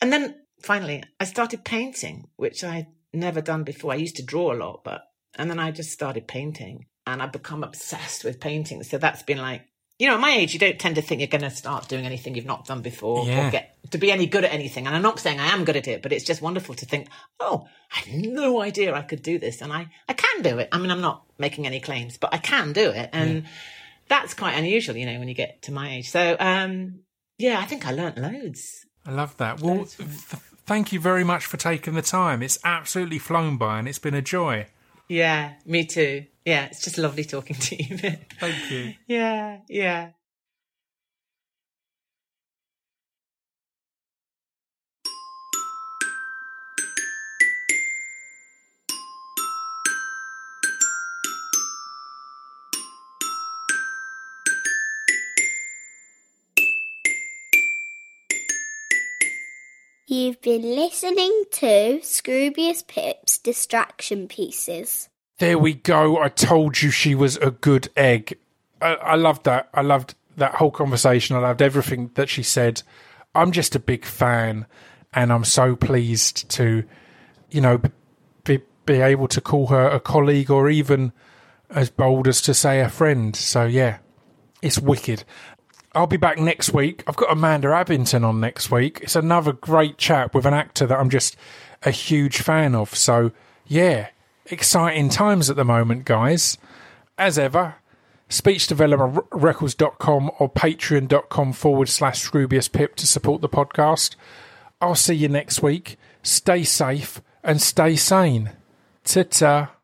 And then finally, I started painting, which I never done before. I used to draw a lot, but and then I just started painting and I've become obsessed with painting. So that's been like, you know, at my age, you don't tend to think you're going to start doing anything you've not done before yeah. or get to be any good at anything. And I'm not saying I am good at it, but it's just wonderful to think, oh, I had no idea I could do this. And I, I can do it. I mean, I'm not making any claims, but I can do it. And yeah. that's quite unusual, you know, when you get to my age. So, um, yeah, I think I learnt loads. I love that. Well, thank you very much for taking the time. It's absolutely flown by and it's been a joy. Yeah, me too. Yeah, it's just lovely talking to you. thank you. Yeah, yeah. You've been listening to Scroobius Pip's Distraction Pieces. There we go. I told you she was a good egg. I, I loved that. I loved that whole conversation. I loved everything that she said. I'm just a big fan, and I'm so pleased to, you know, be, be able to call her a colleague or even as bold as to say a friend. So, yeah, it's wicked. I'll be back next week. I've got Amanda Abbington on next week. It's another great chat with an actor that I'm just a huge fan of. So, yeah, exciting times at the moment, guys. As ever, speechdevelopmentrecords.com or patreon.com forward slash Scroobius Pip to support the podcast. I'll see you next week. Stay safe and stay sane. Ta ta.